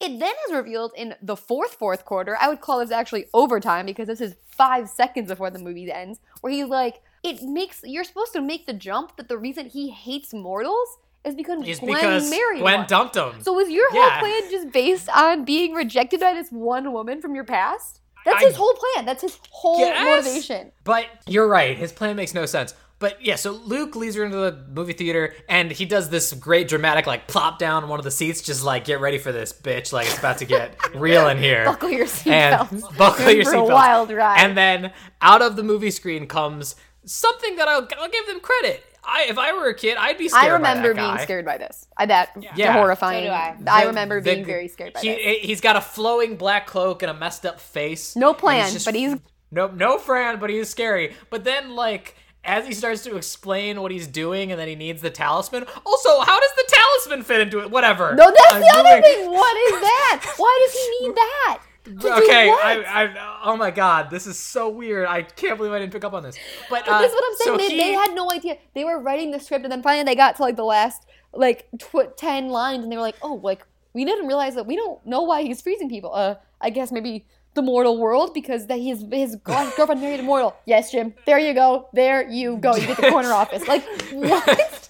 It then is revealed in the fourth fourth quarter. I would call this actually overtime because this is five seconds before the movie ends, where he's like, it makes you're supposed to make the jump that the reason he hates mortals is because Is Gwen because married Gwen one. dumped him. So is your Yeah. whole plan just based on being rejected by this one woman from your past? That's I his whole plan. That's his whole Yes. motivation. But you're right. His plan makes no sense. But yeah, so Luke leads her into the movie theater, and he does this great dramatic like plop down on one of the seats, just like get ready for this, bitch. Like it's about to get (laughs) real in here. Buckle your seatbelts. buckle your a seatbelts. wild ride. And then out of the movie screen comes something that I'll, I'll give them credit. I if I were a kid, I'd be scared. I by remember that being guy. scared by this. I that Yeah. horrifying. So do I. I remember the- being very scared by he, this. He's got a flowing black cloak and a messed up face. No and plan, just- but he's no no Fran, but he's scary. But then like as he starts to explain what he's doing and then he needs the talisman. Also, how does the talisman fit into it? Whatever. no. That's I'm the other thing. What is that? (laughs) Why does he need that? Okay. I, I, oh my god, this is so weird. I can't believe I didn't pick up on this. But, uh, this is what I'm saying. so they, he- they had no idea. They were writing the script, and then finally they got to like the last like tw- ten lines, and they were like, "Oh, like we didn't realize that we don't know why he's freezing people. Uh, I guess maybe the mortal world because that his his (laughs) girlfriend married a mortal. Yes, Jim. There you go. There you go. You get the corner (laughs) office. Like (laughs) what?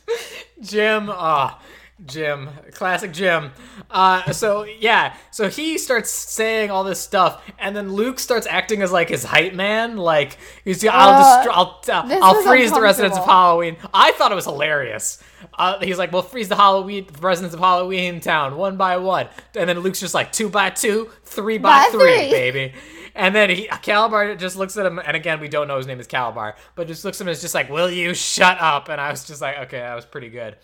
Jim, ah, Jim, classic Jim. Uh, so yeah, so he starts saying all this stuff, and then Luke starts acting as like his hype man. Like he's, I'll Uh, destro- I'll, uh, I'll freeze the residents of. Halloween. I thought it was hilarious. Uh, he's like, we'll freeze the Halloween the residents of Halloween Town one by one, and then Luke's just like two by two, three by, By three, three. baby. And then he Kalabar just looks at him, and again we don't know his name is Kalabar, but just looks at him and is just like, "Will you shut up?" And I was just like, "Okay, that was pretty good."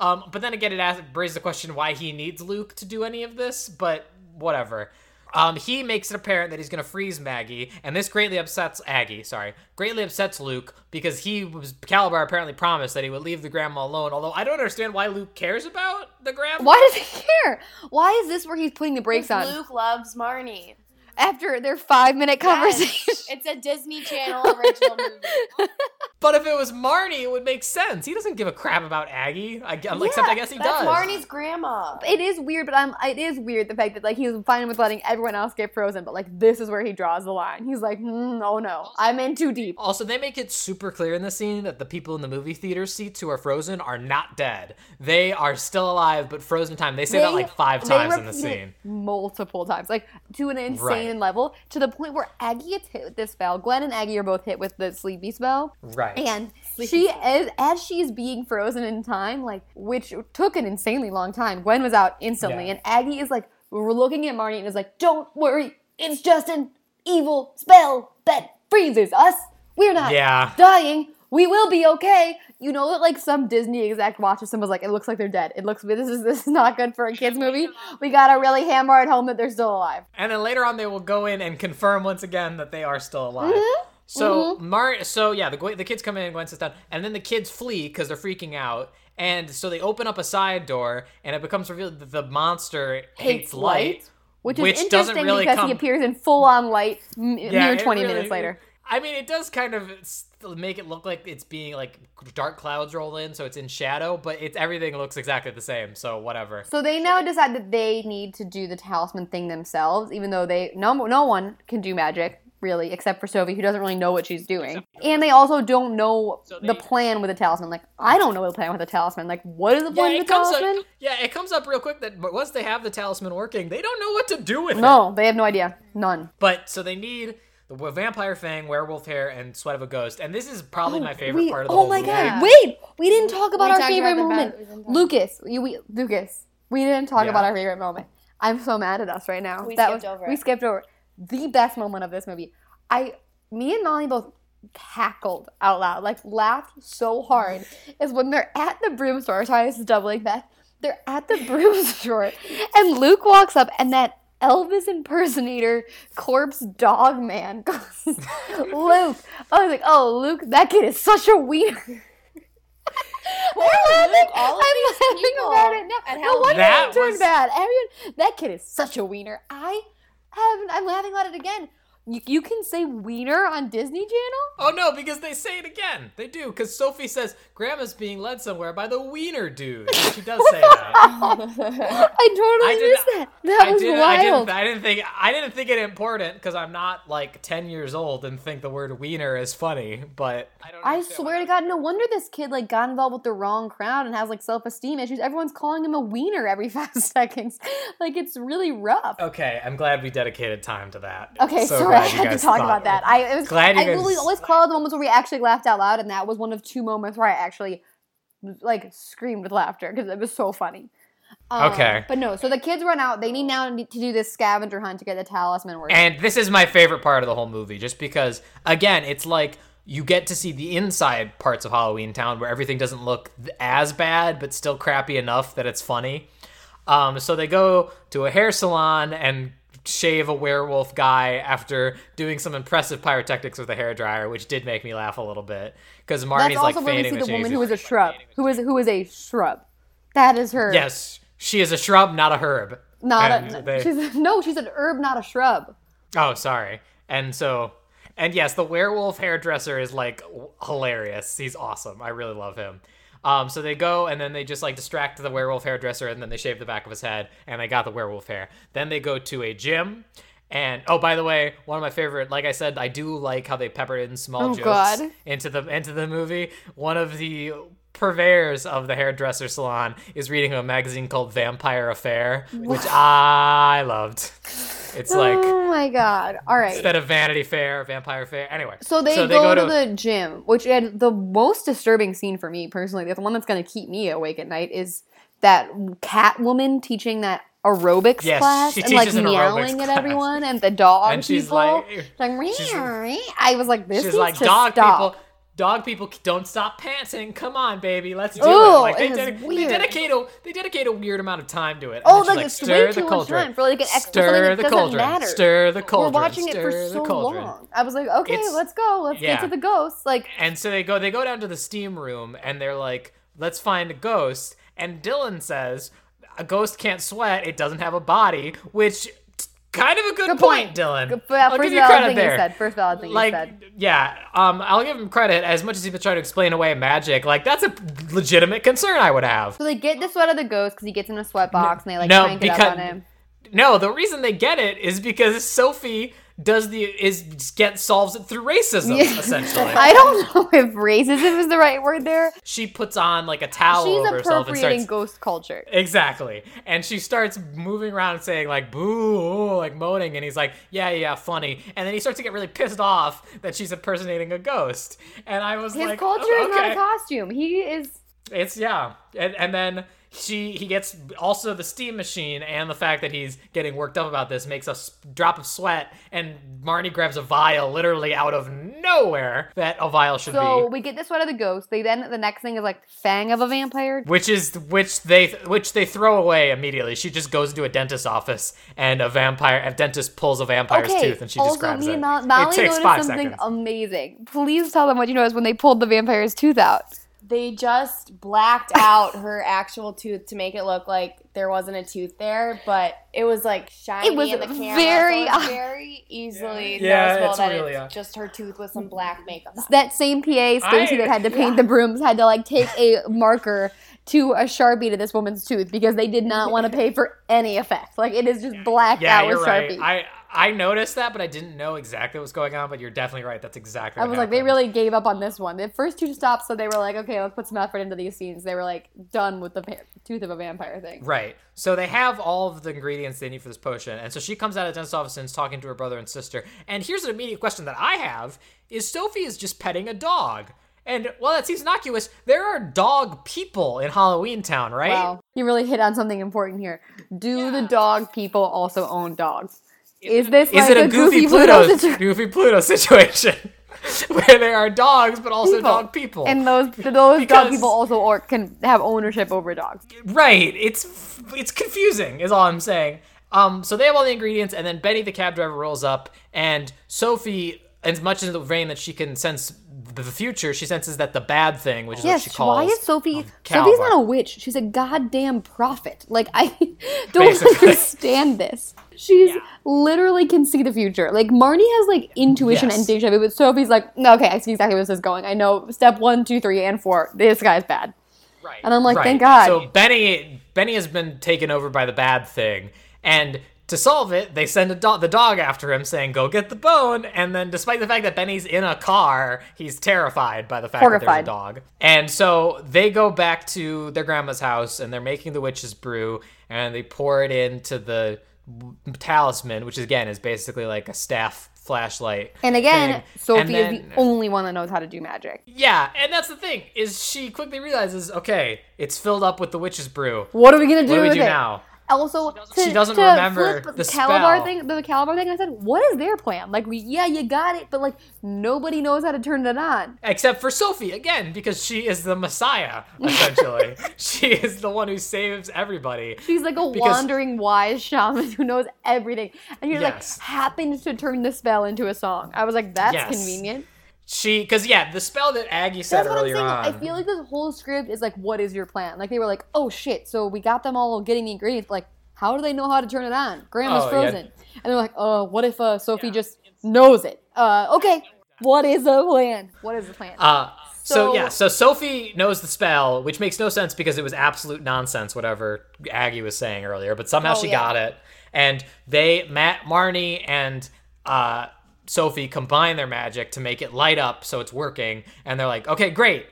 Um, but then again, it asks, raises the question why he needs Luke to do any of this, but whatever. Um, he makes it apparent that he's gonna freeze Maggie, and this greatly upsets Aggie. Sorry, greatly upsets Luke because he was Kalabar apparently promised that he would leave the grandma alone. Although I don't understand why Luke cares about the grandma. Why does he care? Why is this where he's putting the brakes on Luke loves Marnie. After their five minute conversation? It's a Disney Channel original (laughs) movie. But if it was Marnie, it would make sense. He doesn't give a crap about Aggie. I, I'm except I guess he That's does. Marnie's grandma. It is weird, but I'm. It is weird the fact that like he was fine with letting everyone else get frozen, but like this is where he draws the line. He's like, mm, oh no, I'm in too deep. Also, they make it super clear in the scene that the people in the movie theater seats who are frozen are not dead. They are still alive, but frozen time. They say that like five times in the scene. multiple times, like to an insane Right. level, to the point where Aggie gets hit with this spell. Gwen and Aggie are both hit with the sleepy spell, Right. and she as as she's being frozen in time, like which took an insanely long time. Gwen was out instantly, Yeah. and Aggie is like looking at Marnie and is like, "Don't worry, it's just an evil spell that freezes us. We're not Yeah. dying. We will be okay." You know that like some Disney exec watches them was like, "It looks like they're dead. It looks this is this is not good for a kids movie. We gotta really hammer at home that they're still alive." And then later on, they will go in and confirm once again that they are still alive. Mm-hmm. So Mar, so yeah, the the kids come in, and Gwen sits down, and then the kids flee because they're freaking out. And so they open up a side door, and it becomes revealed that the monster hates, light, which is which doesn't interesting really because come- he appears in full on light m- Yeah, near 20 really- minutes later. I mean, it does kind of make it look like it's being like dark clouds roll in, so it's in shadow, but it's everything looks exactly the same. So whatever. So they now decide that they need to do the talisman thing themselves, even though they no no one can do magic really, except for Sophie, who doesn't really know what she's doing, and they also don't know the plan with the talisman. Like I don't know the plan with the talisman. Like what is the Yeah, plan it with the comes talisman? up. Yeah, it comes up real quick that but once they have the talisman working, they don't know what to do with it. No, they have no idea. None. But so they need the vampire fang, werewolf hair, and sweat of a ghost. And this is probably oh, my favorite Wait, part of the oh whole my movie. god! Wait, we didn't talk about We our favorite about moment. bad- we didn't talk- Lucas, you, we, Lucas, we didn't talk Yeah. about our favorite moment. I'm so mad at us right now. We that skipped was, over We skipped over the best moment of this movie. I, me and Molly both cackled out loud, like laughed so hard. (laughs) Is when they're at the broom store. Sorry, this is doubling back. They're at the broom (laughs) store, and Luke walks up, and that Elvis impersonator corpse dog man (laughs) Luke. I was like, oh, Luke, that kid is such a wiener. Poor I'm Luke, laughing, all of I'm these laughing people, about it now. and no wonder That it turned was- bad. Everyone, that kid is such a wiener. I have, I'm laughing about it again. You, you can say wiener on Disney Channel? Oh no, because they say it again. They do, because Sophie says Grandma's being led somewhere by the wiener dude. She does say that. (laughs) I totally I did missed that. That I was didn't, I wild. didn't. I didn't think. I didn't think it important because I'm not like 10 years old and think the word wiener is funny. But I don't. I swear to God, no wonder this kid like got involved with the wrong crowd and has like self esteem issues. Everyone's calling him a wiener every (laughs) five seconds. Like it's really rough. Okay, I'm glad we dedicated time to that. Okay, So sorry, I had to talk about that. I it was Glad you I guys- always call it the moments where we actually laughed out loud, and that was one of two moments where I actually like screamed with laughter because it was so funny. Um, Okay. but no. So the kids run out. They need now to do this scavenger hunt to get the talisman working. And this is my favorite part of the whole movie, just because, again, it's like you get to see the inside parts of Halloween Town where everything doesn't look as bad, but still crappy enough that it's funny. Um, so they go to a hair salon and shave a werewolf guy after doing some impressive pyrotechnics with a hair dryer, which did make me laugh a little bit because That's Marnie's like also where we fading see the the woman who is a shrub, who is who is a shrub. That is her. Yes, she is a shrub, not a herb. Not And a. they- She's no. She's an herb, not a shrub. Oh, sorry. And so, and yes, the werewolf hairdresser is like hilarious. He's awesome. I really love him. Um, so they go and then they just like distract the werewolf hairdresser and then they shave the back of his head and they got the werewolf hair. Then they go to a gym. And oh, by the way, one of my favorite, like I said, I do like how they peppered in small Oh, jokes God. into the into the movie. One of the purveyors of the hairdresser salon is reading a magazine called Vampire Affair, which I loved. It's like oh my god! All right. instead of Vanity Fair, Vampire Fair. Anyway, So they, go, to, the gym, which had the most disturbing scene for me personally. The one that's going to keep me awake at night is that cat woman teaching that aerobics Yes, class and like an meowing at (laughs) everyone and the dog And she's people. like- like, she's- I was like, this She's needs like to dog stop. people. Dog people don't stop panting. Come on, baby, let's do Ooh, it. Like they, dedic- they dedicate a they dedicate a weird amount of time to it. Oh, like she's it's stir way the too much cauldron. time for like an something stir the cauldron. matter. Stir the cauldron. We're watching it for so long. I was like, okay, It's- let's go. Let's yeah. get to the ghosts. Like, And so they go they go down to the steam room and they're like, let's find a ghost. And Dylan says, a ghost can't sweat. It doesn't have a body, which kind of a good, Good point, point. Dylan. Good- yeah, I'll first give you credit there. said. First valid thing like, said. yeah, um, I'll give him credit. As much as he's been trying to explain away magic, like that's a legitimate concern I would have. so they get the sweat of the ghost because he gets in a sweat box and they like no, crank it up because- on him. No, the reason they get it is because Sophie does the is get solves it through racism Yeah. essentially. (laughs) I don't know if racism is the right word there. she puts on like a towel She's over herself and appropriating starts ghost culture. Exactly. And she starts moving around saying like boo, ooh," like moaning and he's like, "Yeah, yeah, funny." And then he starts to get really pissed off that she's impersonating a ghost. And I was His like, "His culture "Oh, is not a costume. He is. It's yeah. And and then she he gets also the steam machine and the fact that he's getting worked up about this makes a s- drop of sweat and Marnie grabs a vial literally out of nowhere that a vial should So be. So we get the sweat of the ghost. They then the next thing is like fang of a vampire. Which is which they which they throw away immediately. She just goes into a dentist's office and a vampire a dentist pulls a vampire's Okay. tooth and she just also, grabs me it. and Mo- it takes noticed five something seconds. amazing. Please tell them what you noticed when they pulled the vampire's tooth out. They just blacked out her (laughs) actual tooth to make it look like there wasn't a tooth there, but it was like shiny It was in the camera. very so it's odd. very easily Yeah, noticeable it's that really it's odd. just her tooth with some black makeup. on. That same PA Stacy that had to paint the brooms had to like take a marker to a sharpie to this woman's tooth because they did not want to pay for any effect. Like it is just blacked yeah, out you're with right. sharpie. I I noticed that, but I didn't know exactly what's going on. But you're definitely right. That's exactly. I what was like, they really gave up on this one. The first two stops, so they were like, okay, let's put some effort into these scenes. They were like done with the va- tooth of a vampire thing. Right. So they have all of the ingredients they need for this potion. And so she comes out of the dentist office and is talking to her brother and sister. And here's an immediate question that I have is Sophie is just petting a dog. And while that seems innocuous, there are dog people in Halloween Town, right? Wow, you really hit on something important here. Do the dog people also own dogs? Is this Is like it a, goofy, Pluto, Pluto, situation? goofy Pluto situation (laughs) where there are dogs but also People. dog people? And those those Because- dog people also or can have ownership over dogs. Right. It's it's confusing, is all I'm saying. Um, so they have all the ingredients, and then Betty the cab driver rolls up, and Sophie, as much in the vein that she can sense the future, she senses that the bad thing, which is what she Yes, calls. why is Sophie? Calvar. Sophie's not a witch. She's a goddamn prophet. Like I (laughs) don't Basically. understand this. She's literally can see the future. Like Marnie has like intuition Yes. and deja vu, but Sophie's like, "No, okay, I see exactly where this is going. I know step one, two, three, and four. This guy's bad. Right. And I'm like, Right. thank God. So Benny Benny has been taken over by the bad thing, and to solve it, they send a do- the dog after him, saying, "Go get the bone." And then, despite the fact that Benny's in a car, he's terrified by the fact that there's a dog. And so they go back to their grandma's house, and they're making the witch's brew, and they pour it into the talisman, which again is basically like a staff flashlight. And again, thing. Sophie And is the only one that knows how to do magic. yeah, and that's the thing is she quickly realizes, okay, it's filled up with the witch's brew. What are we gonna do What do we do it? now? Also, to, she doesn't to remember flip the Kalabar spell. thing. The Kalabar thing. I said, what is their plan? Like, we yeah, you got it, but like nobody knows how to turn it on. Except for Sophie, again, because she is the Messiah, essentially. (laughs) she is the one who saves everybody. She's like a Because- wandering wise shaman who knows everything, and you're Yes. like happens to turn the spell into a song. I was like, that's Yes. convenient. She, because yeah, the spell that Aggie said That's what I'm saying. on. I feel like this whole script is like, what is your plan? Like they were like, oh shit, so we got them all getting the ingredients. But, like, how do they know how to turn it on? Grandma's Oh, yeah. frozen, and they're like, oh, what if uh, Sophie just knows it? Uh, okay, what is the plan? What is the plan? Uh, so, So- yeah, so Sophie knows the spell, which makes no sense because it was absolute nonsense, whatever Aggie was saying earlier. But somehow Oh, she yeah. got it, and they, Matt, Marnie, and uh, Sophie combine their magic to make it light up, so it's working. And they're like, okay, great.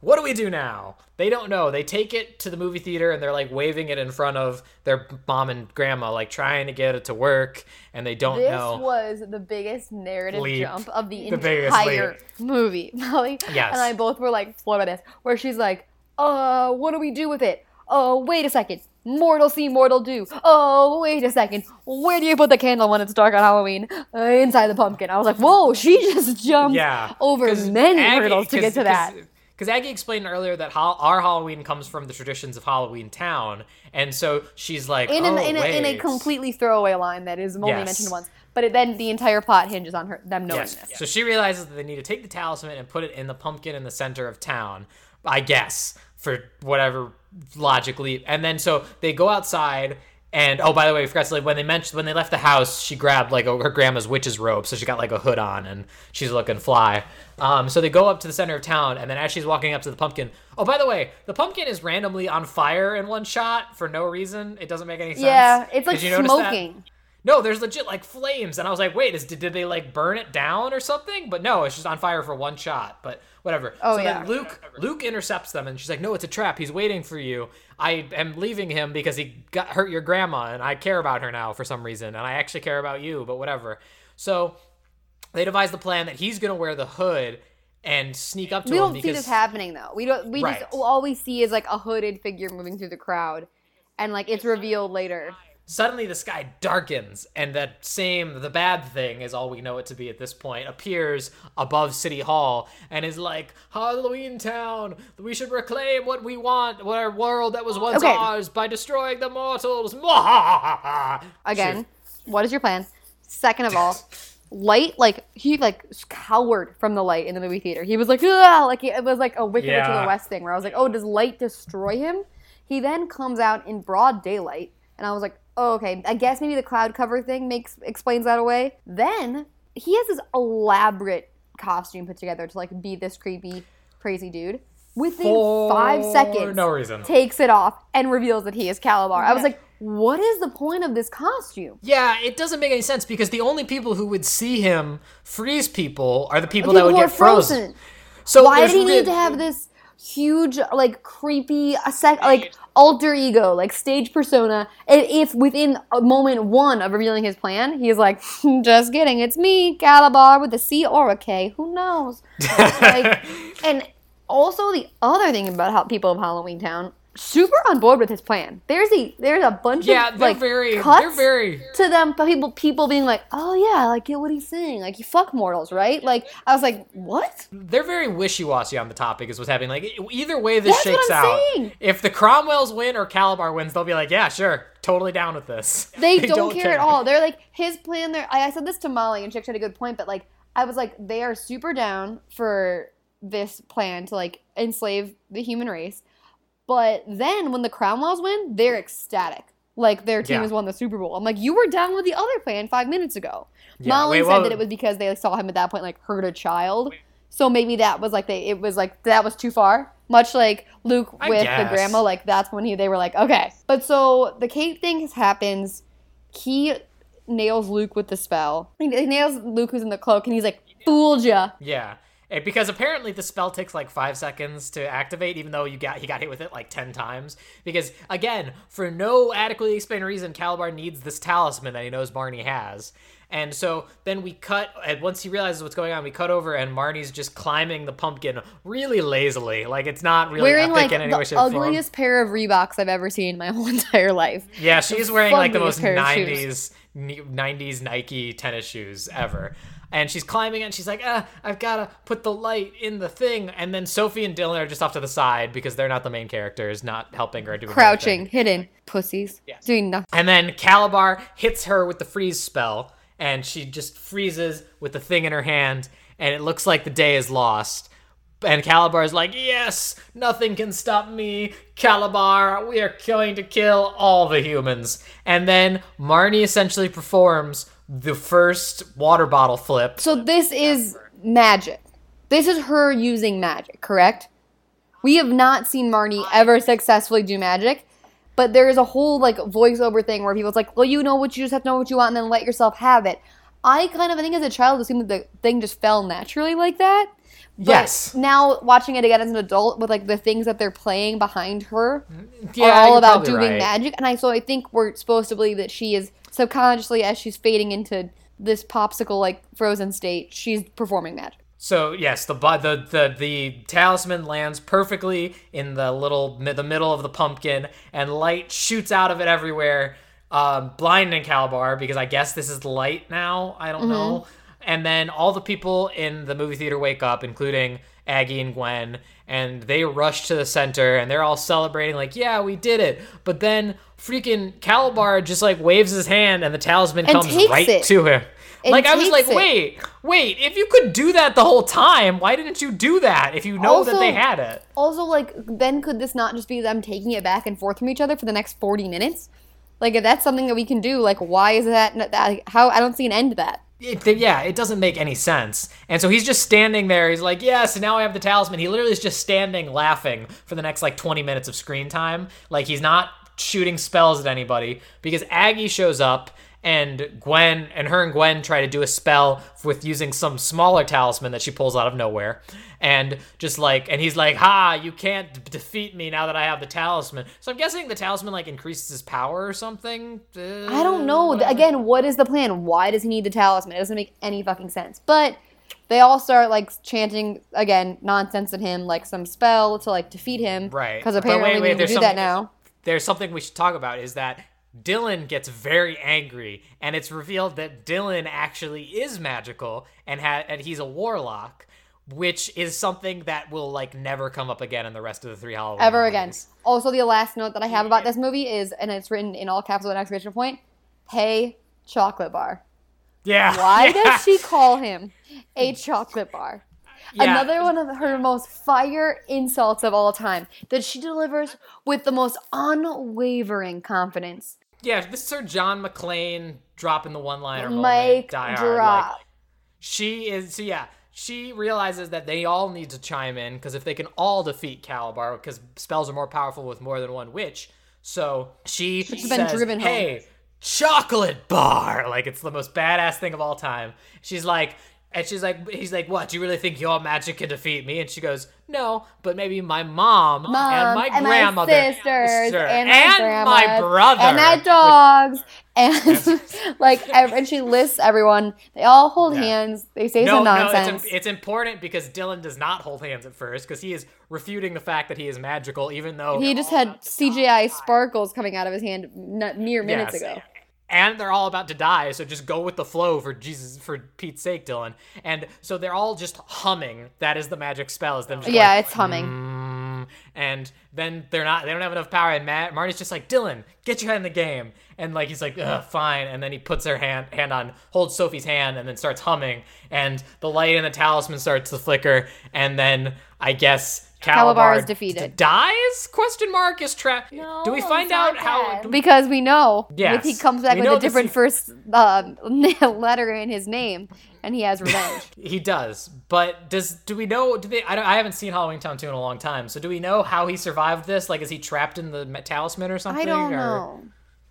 What do we do now? They don't know. They take it to the movie theater and they're like waving it in front of their mom and grandma, like trying to get it to work, and they don't this know. This was the biggest narrative Leap. jump of the, The entire movie. (laughs) Molly Yes. and I both were like floored by this, where she's like, "Uh, what do we do with it? Oh, wait a second. Mortal see, mortal do. Oh, wait a second. Where do you put the candle when it's dark on Halloween? Uh, inside the pumpkin. I was like, whoa, she (laughs) just jumped yeah, over many Aggie- hurdles to get to that. Because Aggie explained earlier that how our Halloween comes from the traditions of Halloween Town, and so she's like, In, oh, an, in, a, in a completely throwaway line that is only Yes. mentioned once, but it, then the entire plot hinges on her them knowing Yes. this. So she realizes that they need to take the talisman and put it in the pumpkin in the center of town. I guess for whatever logically, and then so they go outside. And oh, by the way, I forgot to say when they mentioned when they left the house, she grabbed like a, her grandma's witch's robe, so she got like a hood on, and she's looking fly. Um, so they go up to the center of town, and then as she's walking up to the pumpkin, oh, by the way, the pumpkin is randomly on fire in one shot for no reason. It doesn't make any sense. Yeah, it's like smoking. No, there's legit like flames, and I was like, wait, is did, did they like burn it down or something? But no, it's just on fire for one shot. But whatever. Oh, so yeah. then Luke Luke intercepts them, and she's like, no, it's a trap. He's waiting for you. I am leaving him because he got hurt your grandma, and I care about her now for some reason, and I actually care about you. But whatever. So they devise the plan that he's gonna wear the hood and sneak up to We him don't because see this happening though. We don't. We Right. just all we see is like a hooded figure moving through the crowd, and like it's revealed later. Suddenly the sky darkens and that same the bad thing is all we know it to be at this point appears above city hall and is like halloween town we should reclaim what we want what our world that was once Okay. ours by destroying the mortals (laughs) Again, what is your plan? Second of all, (laughs) light like he like cowered from the light in the movie theater. He was like, ah, like it was like a Wicked Witch of the West thing where I was like, oh, does light destroy him? He then comes out in broad daylight, and I was like, oh, okay. I guess maybe the cloud cover thing makes explains that away. Then he has this elaborate costume put together to like be this creepy, crazy dude. Within five For seconds, no reason. takes it off and reveals that he is Kalabar. I was like, what is the point of this costume? Yeah, it doesn't make any sense because the only people who would see him freeze people are the people, People that would get frozen. frozen. So Why did he need to have this huge, like creepy, a sec, like alter ego, like stage persona? And if within a moment one of revealing his plan, he's like, hmm, "Just kidding, it's me, Kalabar with a C or a K. Who knows?" (laughs) like, and also the other thing about how people of Halloween Town super on board with his plan. There's a there's a bunch Yeah, of they're like very, cuts they're very. to them people people being like, "Oh yeah, like get what he's saying. Like you fuck mortals, right?" Like I was like, "What?" They're very wishy-washy on the topic, is what's happening. Like either way this That's what shakes I'm out. saying. If the Cromwells win or Kalabar wins, they'll be like, "Yeah, sure, totally down with this." (laughs) They, don't, care, at all. They're like his plan. There, I, I said this to Molly, and she actually had a good point. But like, I was like, they are super down for this plan to like enslave the human race. But then when the Cromwells win, they're ecstatic. Like their team Yeah. has won the Super Bowl. I'm like, you were down with the other plan five minutes ago. Yeah, Molly wait, said well- that it was because they saw him at that point like hurt a child. So maybe that was like they it was like that was too far. Much like Luke I with guess. the grandma, like that's when he they were like, okay. But so the Kate thing happens. He nails Luke with the spell. He nails Luke who's in the cloak, and he's like, fooled ya. Yeah. Eh, Because apparently the spell takes like five seconds to activate, even though you got he got hit with it like ten times. Because again, for no adequately explained reason, Kalabar needs this talisman that he knows Marnie has. And so then we cut, and once he realizes what's going on, we cut over, and Marnie's just climbing the pumpkin really lazily. Like it's not really Wearing epic like in any the way, shape, form. ugliest pair of Reeboks I've ever seen in my (laughs) whole entire life. Yeah, she's wearing like the most fuggliest pair of shoes. 90s 90s Nike tennis shoes ever. And she's climbing it and she's like, ah, I've got to put the light in the thing. And then Sophie and Dylan are just off to the side because they're not the main characters, not helping her do her. Crouching, anything. hidden, pussies, doing nothing. And then Kalabar hits her with the freeze spell and she just freezes with the thing in her hand and it looks like the day is lost. And Kalabar is like, Yes, nothing can stop me. Kalabar, we are going to kill all the humans. And then Marnie essentially performs the first water bottle flip. So this is magic. This is her using magic, correct? We have not seen Marnie ever successfully do magic, but there is a whole like voiceover thing where people's like, "Well, you know what you just have to know what you want and then let yourself have it." I kind of I think as a child assumed that the thing just fell naturally like that. But Yes. Now watching it again as an adult with like the things that they're playing behind her Yeah, are all about doing right. magic, and I so I think we're supposed to believe that she is subconsciously as she's fading into this popsicle like frozen state, she's performing magic. So yes, the the the the talisman lands perfectly in the little the middle of the pumpkin, and light shoots out of it everywhere, um, blinding Kalabar because I guess this is light now. I don't know. And then all the people in the movie theater wake up, including Aggie and Gwen, and they rush to the center, and they're all celebrating like, "Yeah, we did it!" But then freaking Kalabar just like waves his hand, and the talisman And comes right it. to him. And like I was like, it. wait, wait, if you could do that the whole time, why didn't you do that if you know that they had it? Also, like, then could this not just be them taking it back and forth from each other for the next forty minutes? Like, if that's something that we can do, like, why is that? That how I don't see an end to that. It? Yeah, it doesn't make any sense. And so he's just standing there. He's like, yes, now I have the talisman. He literally is just standing laughing for the next like 20 minutes of screen time. Like he's not shooting spells at anybody because Aggie shows up and Gwen and her and Gwen try to do a spell with using some smaller talisman that she pulls out of nowhere. And just like, and he's like, ha, you can't d- defeat me now that I have the talisman. So I'm guessing the talisman like increases his power or something. Uh, I don't know. Again, what is the plan? Why does he need the talisman? It doesn't make any fucking sense. But they all start like chanting again nonsense at him, like some spell to like defeat him. Right. Because apparently wait, wait, we can do that now. there's something we should talk about is that Dylan gets very angry, and it's revealed that Dylan actually is magical and ha- and he's a warlock, which is something that will like never come up again in the rest of the three Halloween Ever again. movies. Also, the last note that I have about this movie is, and it's written in all caps with an exclamation point. Hey, chocolate bar. Yeah. Why (laughs) yeah. does she call him a chocolate bar? Yeah. Another one of her most fire insults of all time that she delivers with the most unwavering confidence. Yeah, this is her John McClane dropping the one-liner moment. Mic drop. like, she is. So yeah, she realizes that they all need to chime in because if they can all defeat Kalabar, because spells are more powerful with more than one witch. So she been says, driven home. "Hey, chocolate bar!" Like it's the most badass thing of all time. She's like, and she's like, he's like, "What? Do you really think your magic can defeat me?" And she goes, "No, but maybe my mom, Mom and my and grandmother, my sisters sister, and my and grandma my brother, and my dogs and (laughs) like and she lists everyone. They all hold Yeah. hands. They say no, some no, nonsense. it's, im- it's important because Dylan does not hold hands at first because he is refuting the fact that he is magical, even though he just had CGI sparkles coming out of his hand n- mere minutes Yes. ago. And they're all about to die, so just go with the flow for Jesus, for Pete's sake, Dylan. And so they're all just humming. That is the magic spell. Is them just Yeah, it's humming. "Mm," and then they're not. They don't have enough power. And Matt Marty's just like Dylan, get your head in the game. And like he's like, fine. And then he puts her hand hand on, holds Sophie's hand, and then starts humming. And the light in the talisman starts to flicker. And then I guess. Kalabar Kalabar is defeated. d- dies? Question mark is trapped. No, do we find out how? dead. do we- Because we know Yes. if he comes back We with a different is- first um, (laughs) letter in his name, and he has revenge. (laughs) He does, but does do we know? Do they? I, don't, I haven't seen Halloween Town two in a long time, so do we know how he survived this? Like, is he trapped in the talisman or something? I don't or- know.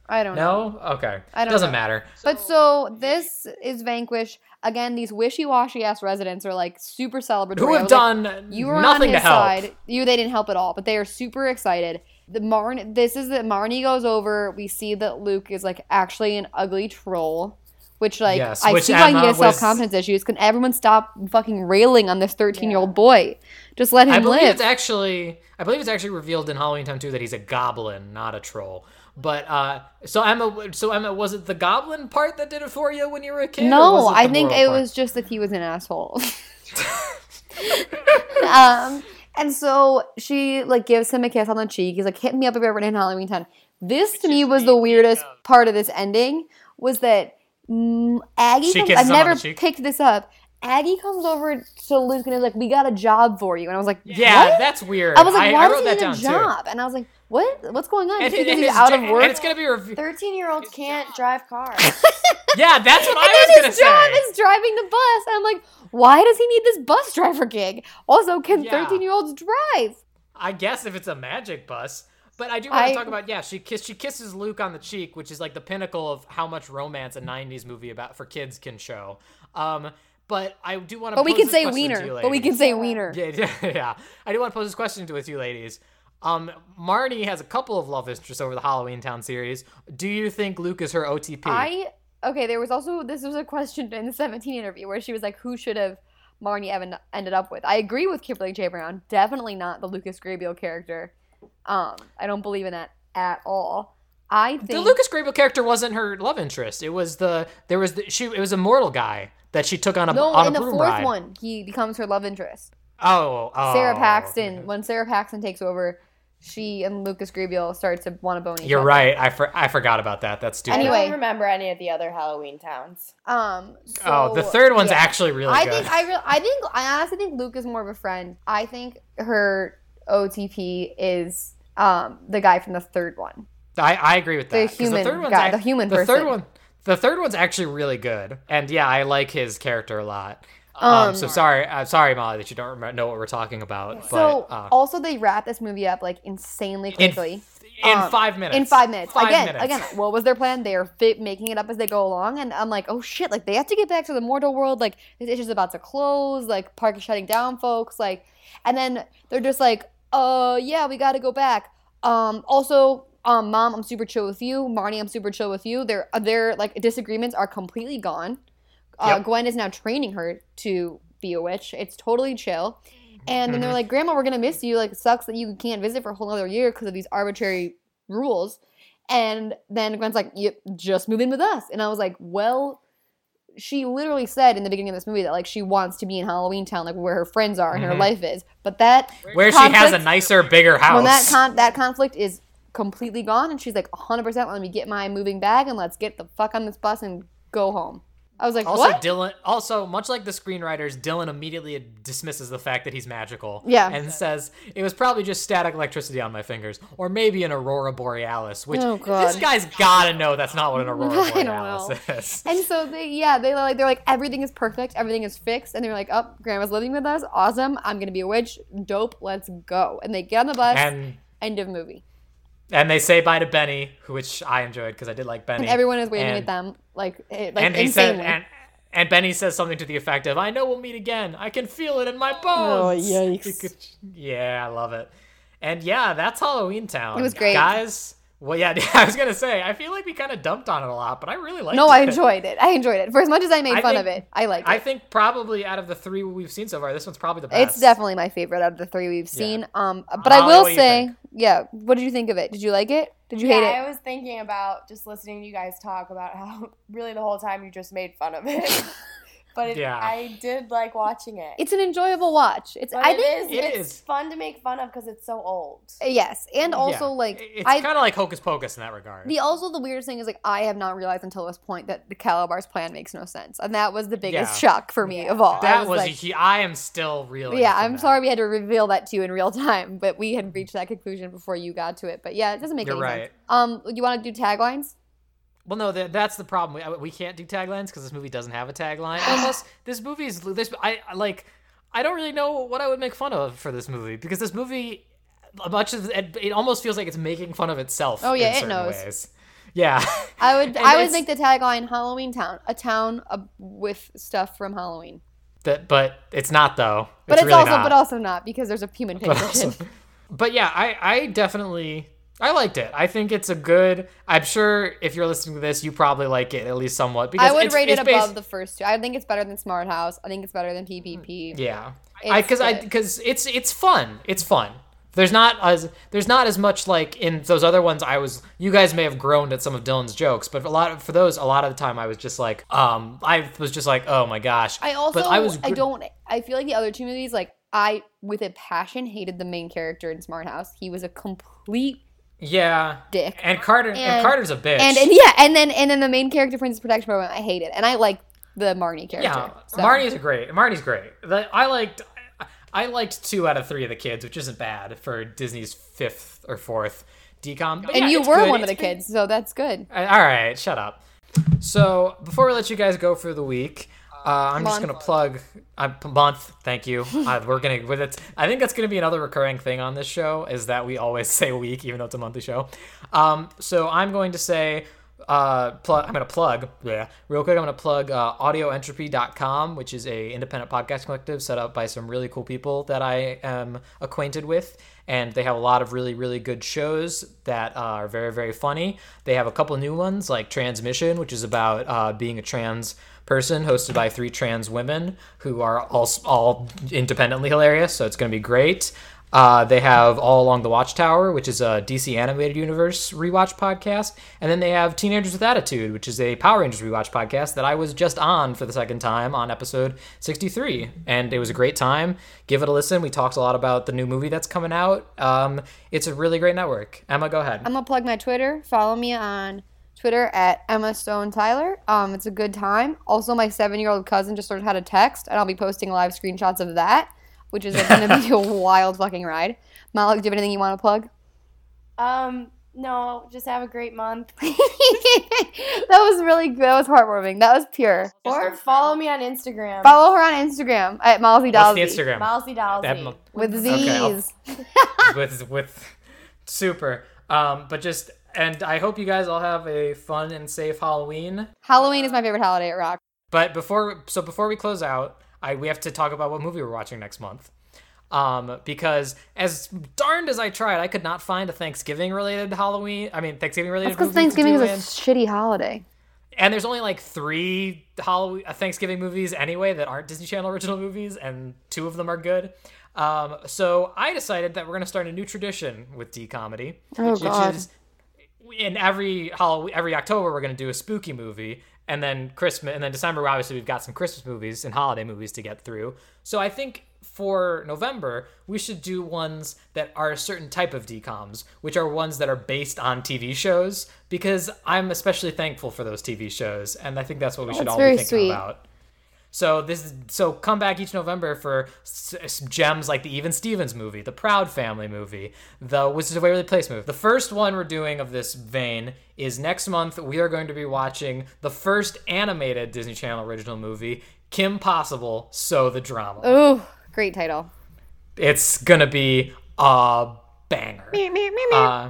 I don't know. No. Okay. I don't Doesn't know. matter. But so this is Vanquish. Again, these wishy-washy ass residents are like super celebratory. Who have was like, done you were nothing on his to help? side. You they didn't help at all, but they are super excited. The Marn this is that Marnie goes over. We see that Luke is like actually an ugly troll. Which like Yes, I which see why he has self confidence issues. Can everyone stop fucking railing on this thirteen year old boy? Just let him I believe live. it's actually I believe it's actually revealed in Halloween Town 2 that he's a goblin, not a troll. But uh so Emma so Emma was it the goblin part that did it for you when you were a kid? No, I think it part? was just that he was an asshole. (laughs) (laughs) um, and so she like gives him a kiss on the cheek. He's like, "Hit me up if you're ever in Halloween Town." This to me was the weirdest part of this ending was that mm, Aggie. She Comes, I've never picked this up. Aggie comes over to Luke and is like, "We got a job for you," and I was like, Yeah, what? that's weird. I was like, "Why I does he that need down a too. job?" And I was like, "What? What's going on?" And, Just because and he's it's out of and work. it's gonna be revealed. (laughs) 13 year olds can't drive cars. (laughs) Yeah, that's what (laughs) I and was then gonna his job is driving the bus. And I'm like, why does he need this bus driver gig? Also, can Yeah. 13 year olds drive? I guess if it's a magic bus. But I do want I- to talk about yeah, she kiss she kisses Luke on the cheek, which is like the pinnacle of how much romance a '90s movie about for kids can show. Um, but I do want to. But we can this say question wiener. But we can say wiener. Yeah, yeah, yeah. I do want to pose this question to with you ladies. Um, Marnie has a couple of love interests over the Halloween Town series. Do you think Luke is her OTP? I okay. There was also this was a question in the 17 interview where she was like, who should have Marnie Evan ended up with? I agree with Kimberly J Brown. Definitely not the Lucas Grabeel character. Um, I don't believe in that at all. I think the Lucas Grabeel character wasn't her love interest. It was the there was the, she. It was a mortal guy that she took on a no on in a the fourth ride. one he becomes her love interest. Oh, oh, Sara Paxton. When Sara Paxton takes over, she and Lucas Grabeel start to want to bone each You're other. right. I for, I forgot about that. That's stupid. Anyway. I don't remember any of the other Halloween towns. Um. So, oh, the third one's yeah. actually really I good. think I re- I think I honestly think Luke is more of a friend. I think her OTP is um the guy from the third one. I, I agree with that. 'cause human the third one's guy, ac- the human the third one. The third one's actually really good, and yeah, I like his character a lot. Um, Um, so sorry, I'm sorry, Molly, that you don't remember, know what we're talking about. But so uh, also they wrap this movie up like insanely in, quickly. in Um, five minutes. In five minutes. Five again, minutes. again, what was their plan? They are fit making it up as they go along, and I'm like, oh shit! Like they have to get back to the mortal world. Like this is about to close. Like park is shutting down, folks. Like, and then they're just like, uh, yeah, we got to go back. Um, also, um, mom, I'm super chill with you. Marnie, I'm super chill with you. Their their like disagreements are completely gone. Uh, Yep. Gwen is now training her to be a witch. It's totally chill. And then they're like, Grandma, we're gonna miss you. Like, sucks that you can't visit for a whole other year because of these arbitrary rules. And then Gwen's like, Yep, just move in with us. And I was like, Well, she literally said in the beginning of this movie that like she wants to be in Halloween Town, like where her friends are and her life is. But that where she has a nicer, bigger house. when that con- that conflict is completely gone, and she's like 100 percent let me get my moving bag and let's get the fuck on this bus and go home. I was like, also, what? Dylan. Also, much like the screenwriters, Dylan immediately dismisses the fact that he's magical. Yeah. and says it was probably just static electricity on my fingers, or maybe an aurora borealis. Which Oh, God. this guy's gotta know that's not what an aurora (laughs) borealis is. And so they, yeah, they like they're like everything is perfect, everything is fixed, and they're like, "Up, grandma's living with us, awesome. I'm gonna be a witch, dope. Let's go." And they get on the bus. And end of movie. and they say bye to Benny, which I enjoyed because I did like Benny. And everyone is waving And- at them like, eh, like and he said, and, and Benny says something to the effect of, "I know we'll meet again. I can feel it in my bones." Oh, (laughs) yikes. Yeah, I love it. And yeah, that's Halloween Town. It was great. guys. Well, yeah, (laughs) I was gonna say, I feel like we kind of dumped on it a lot, but I really liked no, it. No, I enjoyed it. I enjoyed it. For as much as I made I fun think- of it, I liked it. I think probably out of the three we've seen so far, this one's probably the best. It's definitely my favorite out of the three we've seen. Um, but Molly, I will what do you say, yeah. What did you think of it? Did you like it? Did you yeah, hate it? I was thinking about just listening to you guys talk about how (laughs) really the whole time you just made fun of it. (laughs) but it, Yeah. I did like watching it. It's an enjoyable watch. It's but I it think is, It it's is. fun to make fun of because it's so old. yes, and also Yeah. like it's I kind of like Hocus Pocus in that regard. the also the weirdest thing is like I have not realized until this point that the Kalabar's plan makes no sense, and that was the biggest Yeah. shock for me of all. I that was, like, a I am still reeling. yeah. I'm that. sorry we had to reveal that to you in real time, but we had reached that conclusion before you got to it. But yeah, it doesn't make You're any right. sense. Um, you want to do taglines? Well, no, that, that's the problem. We, we can't do taglines because this movie doesn't have a tagline. (sighs) Almost, this movie is this. I like. I don't really know what I would make fun of for this movie because this movie, much of it, it almost feels like it's making fun of itself. Oh, yeah, in it knows. Ways. Yeah, I would (laughs) I would it's- make the tagline Halloween Town, a town uh, with stuff from Halloween. that, but it's not though. But it's, really also not. but also not because there's a human But (laughs) also- but yeah, I, I definitely I liked it. I think it's a good. I'm sure if you're listening to this, you probably like it at least somewhat. Because I would it's, rate it it's based- above the first two. I think it's better than Smart House. I think it's better than PPP. Yeah, because I because it's it's fun. It's fun. There's not as there's not as much like in those other ones. I was you guys may have groaned at some of Dylan's jokes, but a lot of, for those a lot of the time I was just like um I was just like oh my gosh. I also but I was I don't I feel like the other two movies like I with a passion hated the main character in Smart House. He was a complete yeah dick. and Carter and, And- Carter's a bitch and and yeah, and then and then the main character Princess Protection Program I hate it And I like the Marnie character. yeah so. Marnie's great. Marnie's great. I liked I liked two out of three of the kids, which isn't bad for Disney's fifth or fourth decom. But And yeah, you were good. one of the kids, so that's good. Uh, All right, shut up. So before we let you guys go for the week, uh, I'm just gonna plug a p- month. Thank you. (laughs) Uh, we're gonna with it. I think that's gonna be another recurring thing on this show is that we always (laughs) say week, even though it's a monthly show. Um, so I'm going to say. Uh, plug. I'm gonna plug. Yeah, real quick. I'm gonna plug uh, AudioEntropy.com, which is a independent podcast collective set up by some really cool people that I am acquainted with, and they have a lot of really really good shows that uh, are very very funny. They have a couple new ones like Transmission, which is about uh, being a trans person, hosted by three trans women who are all all independently hilarious. So it's gonna be great. Uh, they have All Along the Watchtower, which is a DC Animated Universe rewatch podcast. And then they have Teenagers with Attitude, which is a Power Rangers rewatch podcast that I was just on for the second time on episode 63. And it was a great time. Give it a listen. We talked a lot about the new movie that's coming out. Um, it's a really great network. Emma, go ahead. I'm gonna plug my Twitter. Follow me on Twitter at Emma Stone Tyler. Um, it's a good time. Also, my seven year old cousin just learned how to text, and I'll be posting live screenshots of that, which is going to be a (laughs) wild fucking ride. Malik, do you have anything you want to plug? Um, no, just have a great month. (laughs) (laughs) that was really good. That was heartwarming. That was pure. Or follow me on Instagram. Follow her on Instagram at Malsy What's the Instagram? Malsy Dalsy. Emma. with Okay, Z's. with with super. Um, but just and I hope you guys all have a fun and safe Halloween. Halloween is my favorite holiday at Rock. But before so before we close out, I we have to talk about what movie we're watching next month. Um, because as darned as I tried, I could not find a Thanksgiving related Halloween. I mean, Thanksgiving related. Because Thanksgiving is a shitty holiday. and there's only like three Halloween uh, Thanksgiving movies anyway that aren't Disney Channel original movies, and two of them are good. Um, so I decided that we're gonna start a new tradition with D comedy, Oh, which God. is in every Halloween, every October we're gonna do a spooky movie, and then Christmas, and then December obviously we've got some Christmas movies and holiday movies to get through. So I think for November we should do ones that are a certain type of DComs, which are ones that are based on TV shows, because I'm especially thankful for those TV shows, and I think that's what we should That's all be thinking sweet. about. So this is so come back each November for s- s- gems like the Even Stevens movie, the Proud Family movie, the Wizards of Waverly Place movie. The first one we're doing of this vein is next month. We are going to be watching the first animated Disney Channel original movie, Kim Possible, So the Drama. Ooh, great title. It's gonna be a banger. Me, me, me, Uh,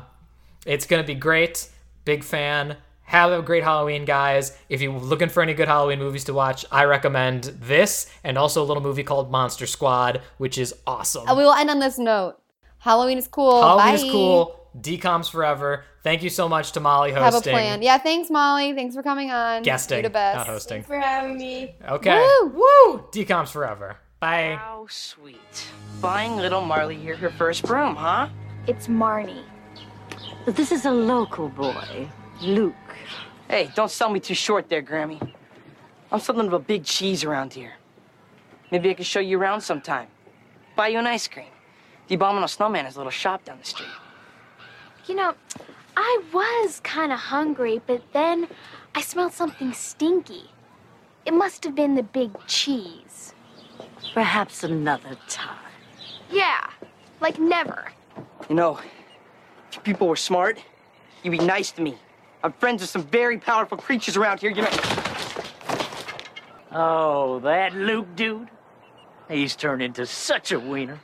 It's gonna be great. Big fan. Have a great Halloween, guys. If you're looking for any good Halloween movies to watch, I recommend this and also a little movie called Monster Squad, which is awesome. Uh, we will end on this note. Halloween is cool. Halloween Bye. is cool. Decoms forever. Thank you so much to Molly hosting. Have a plan. Yeah, thanks, Molly. Thanks for coming on. Guesting, You're the best. not hosting. Thanks for having me. Okay. Woo! Woo! Decoms forever. Bye. How sweet. Buying little Marley here her first broom, huh? It's Marnie. But this is a local boy, Luke. Hey, don't sell me too short there, Grammy. I'm something of a big cheese around here. Maybe I could show you around sometime. Buy you an ice cream. The Abominable Snowman has a little shop down the street. You know, I was kind of hungry, but then I smelled something stinky. It must have been the big cheese. Perhaps another time. Yeah, like never. You know, if you people were smart, you'd be nice to me. I'm friends with some very powerful creatures around here, you know. Oh, that Luke dude? He's turned into such a wiener.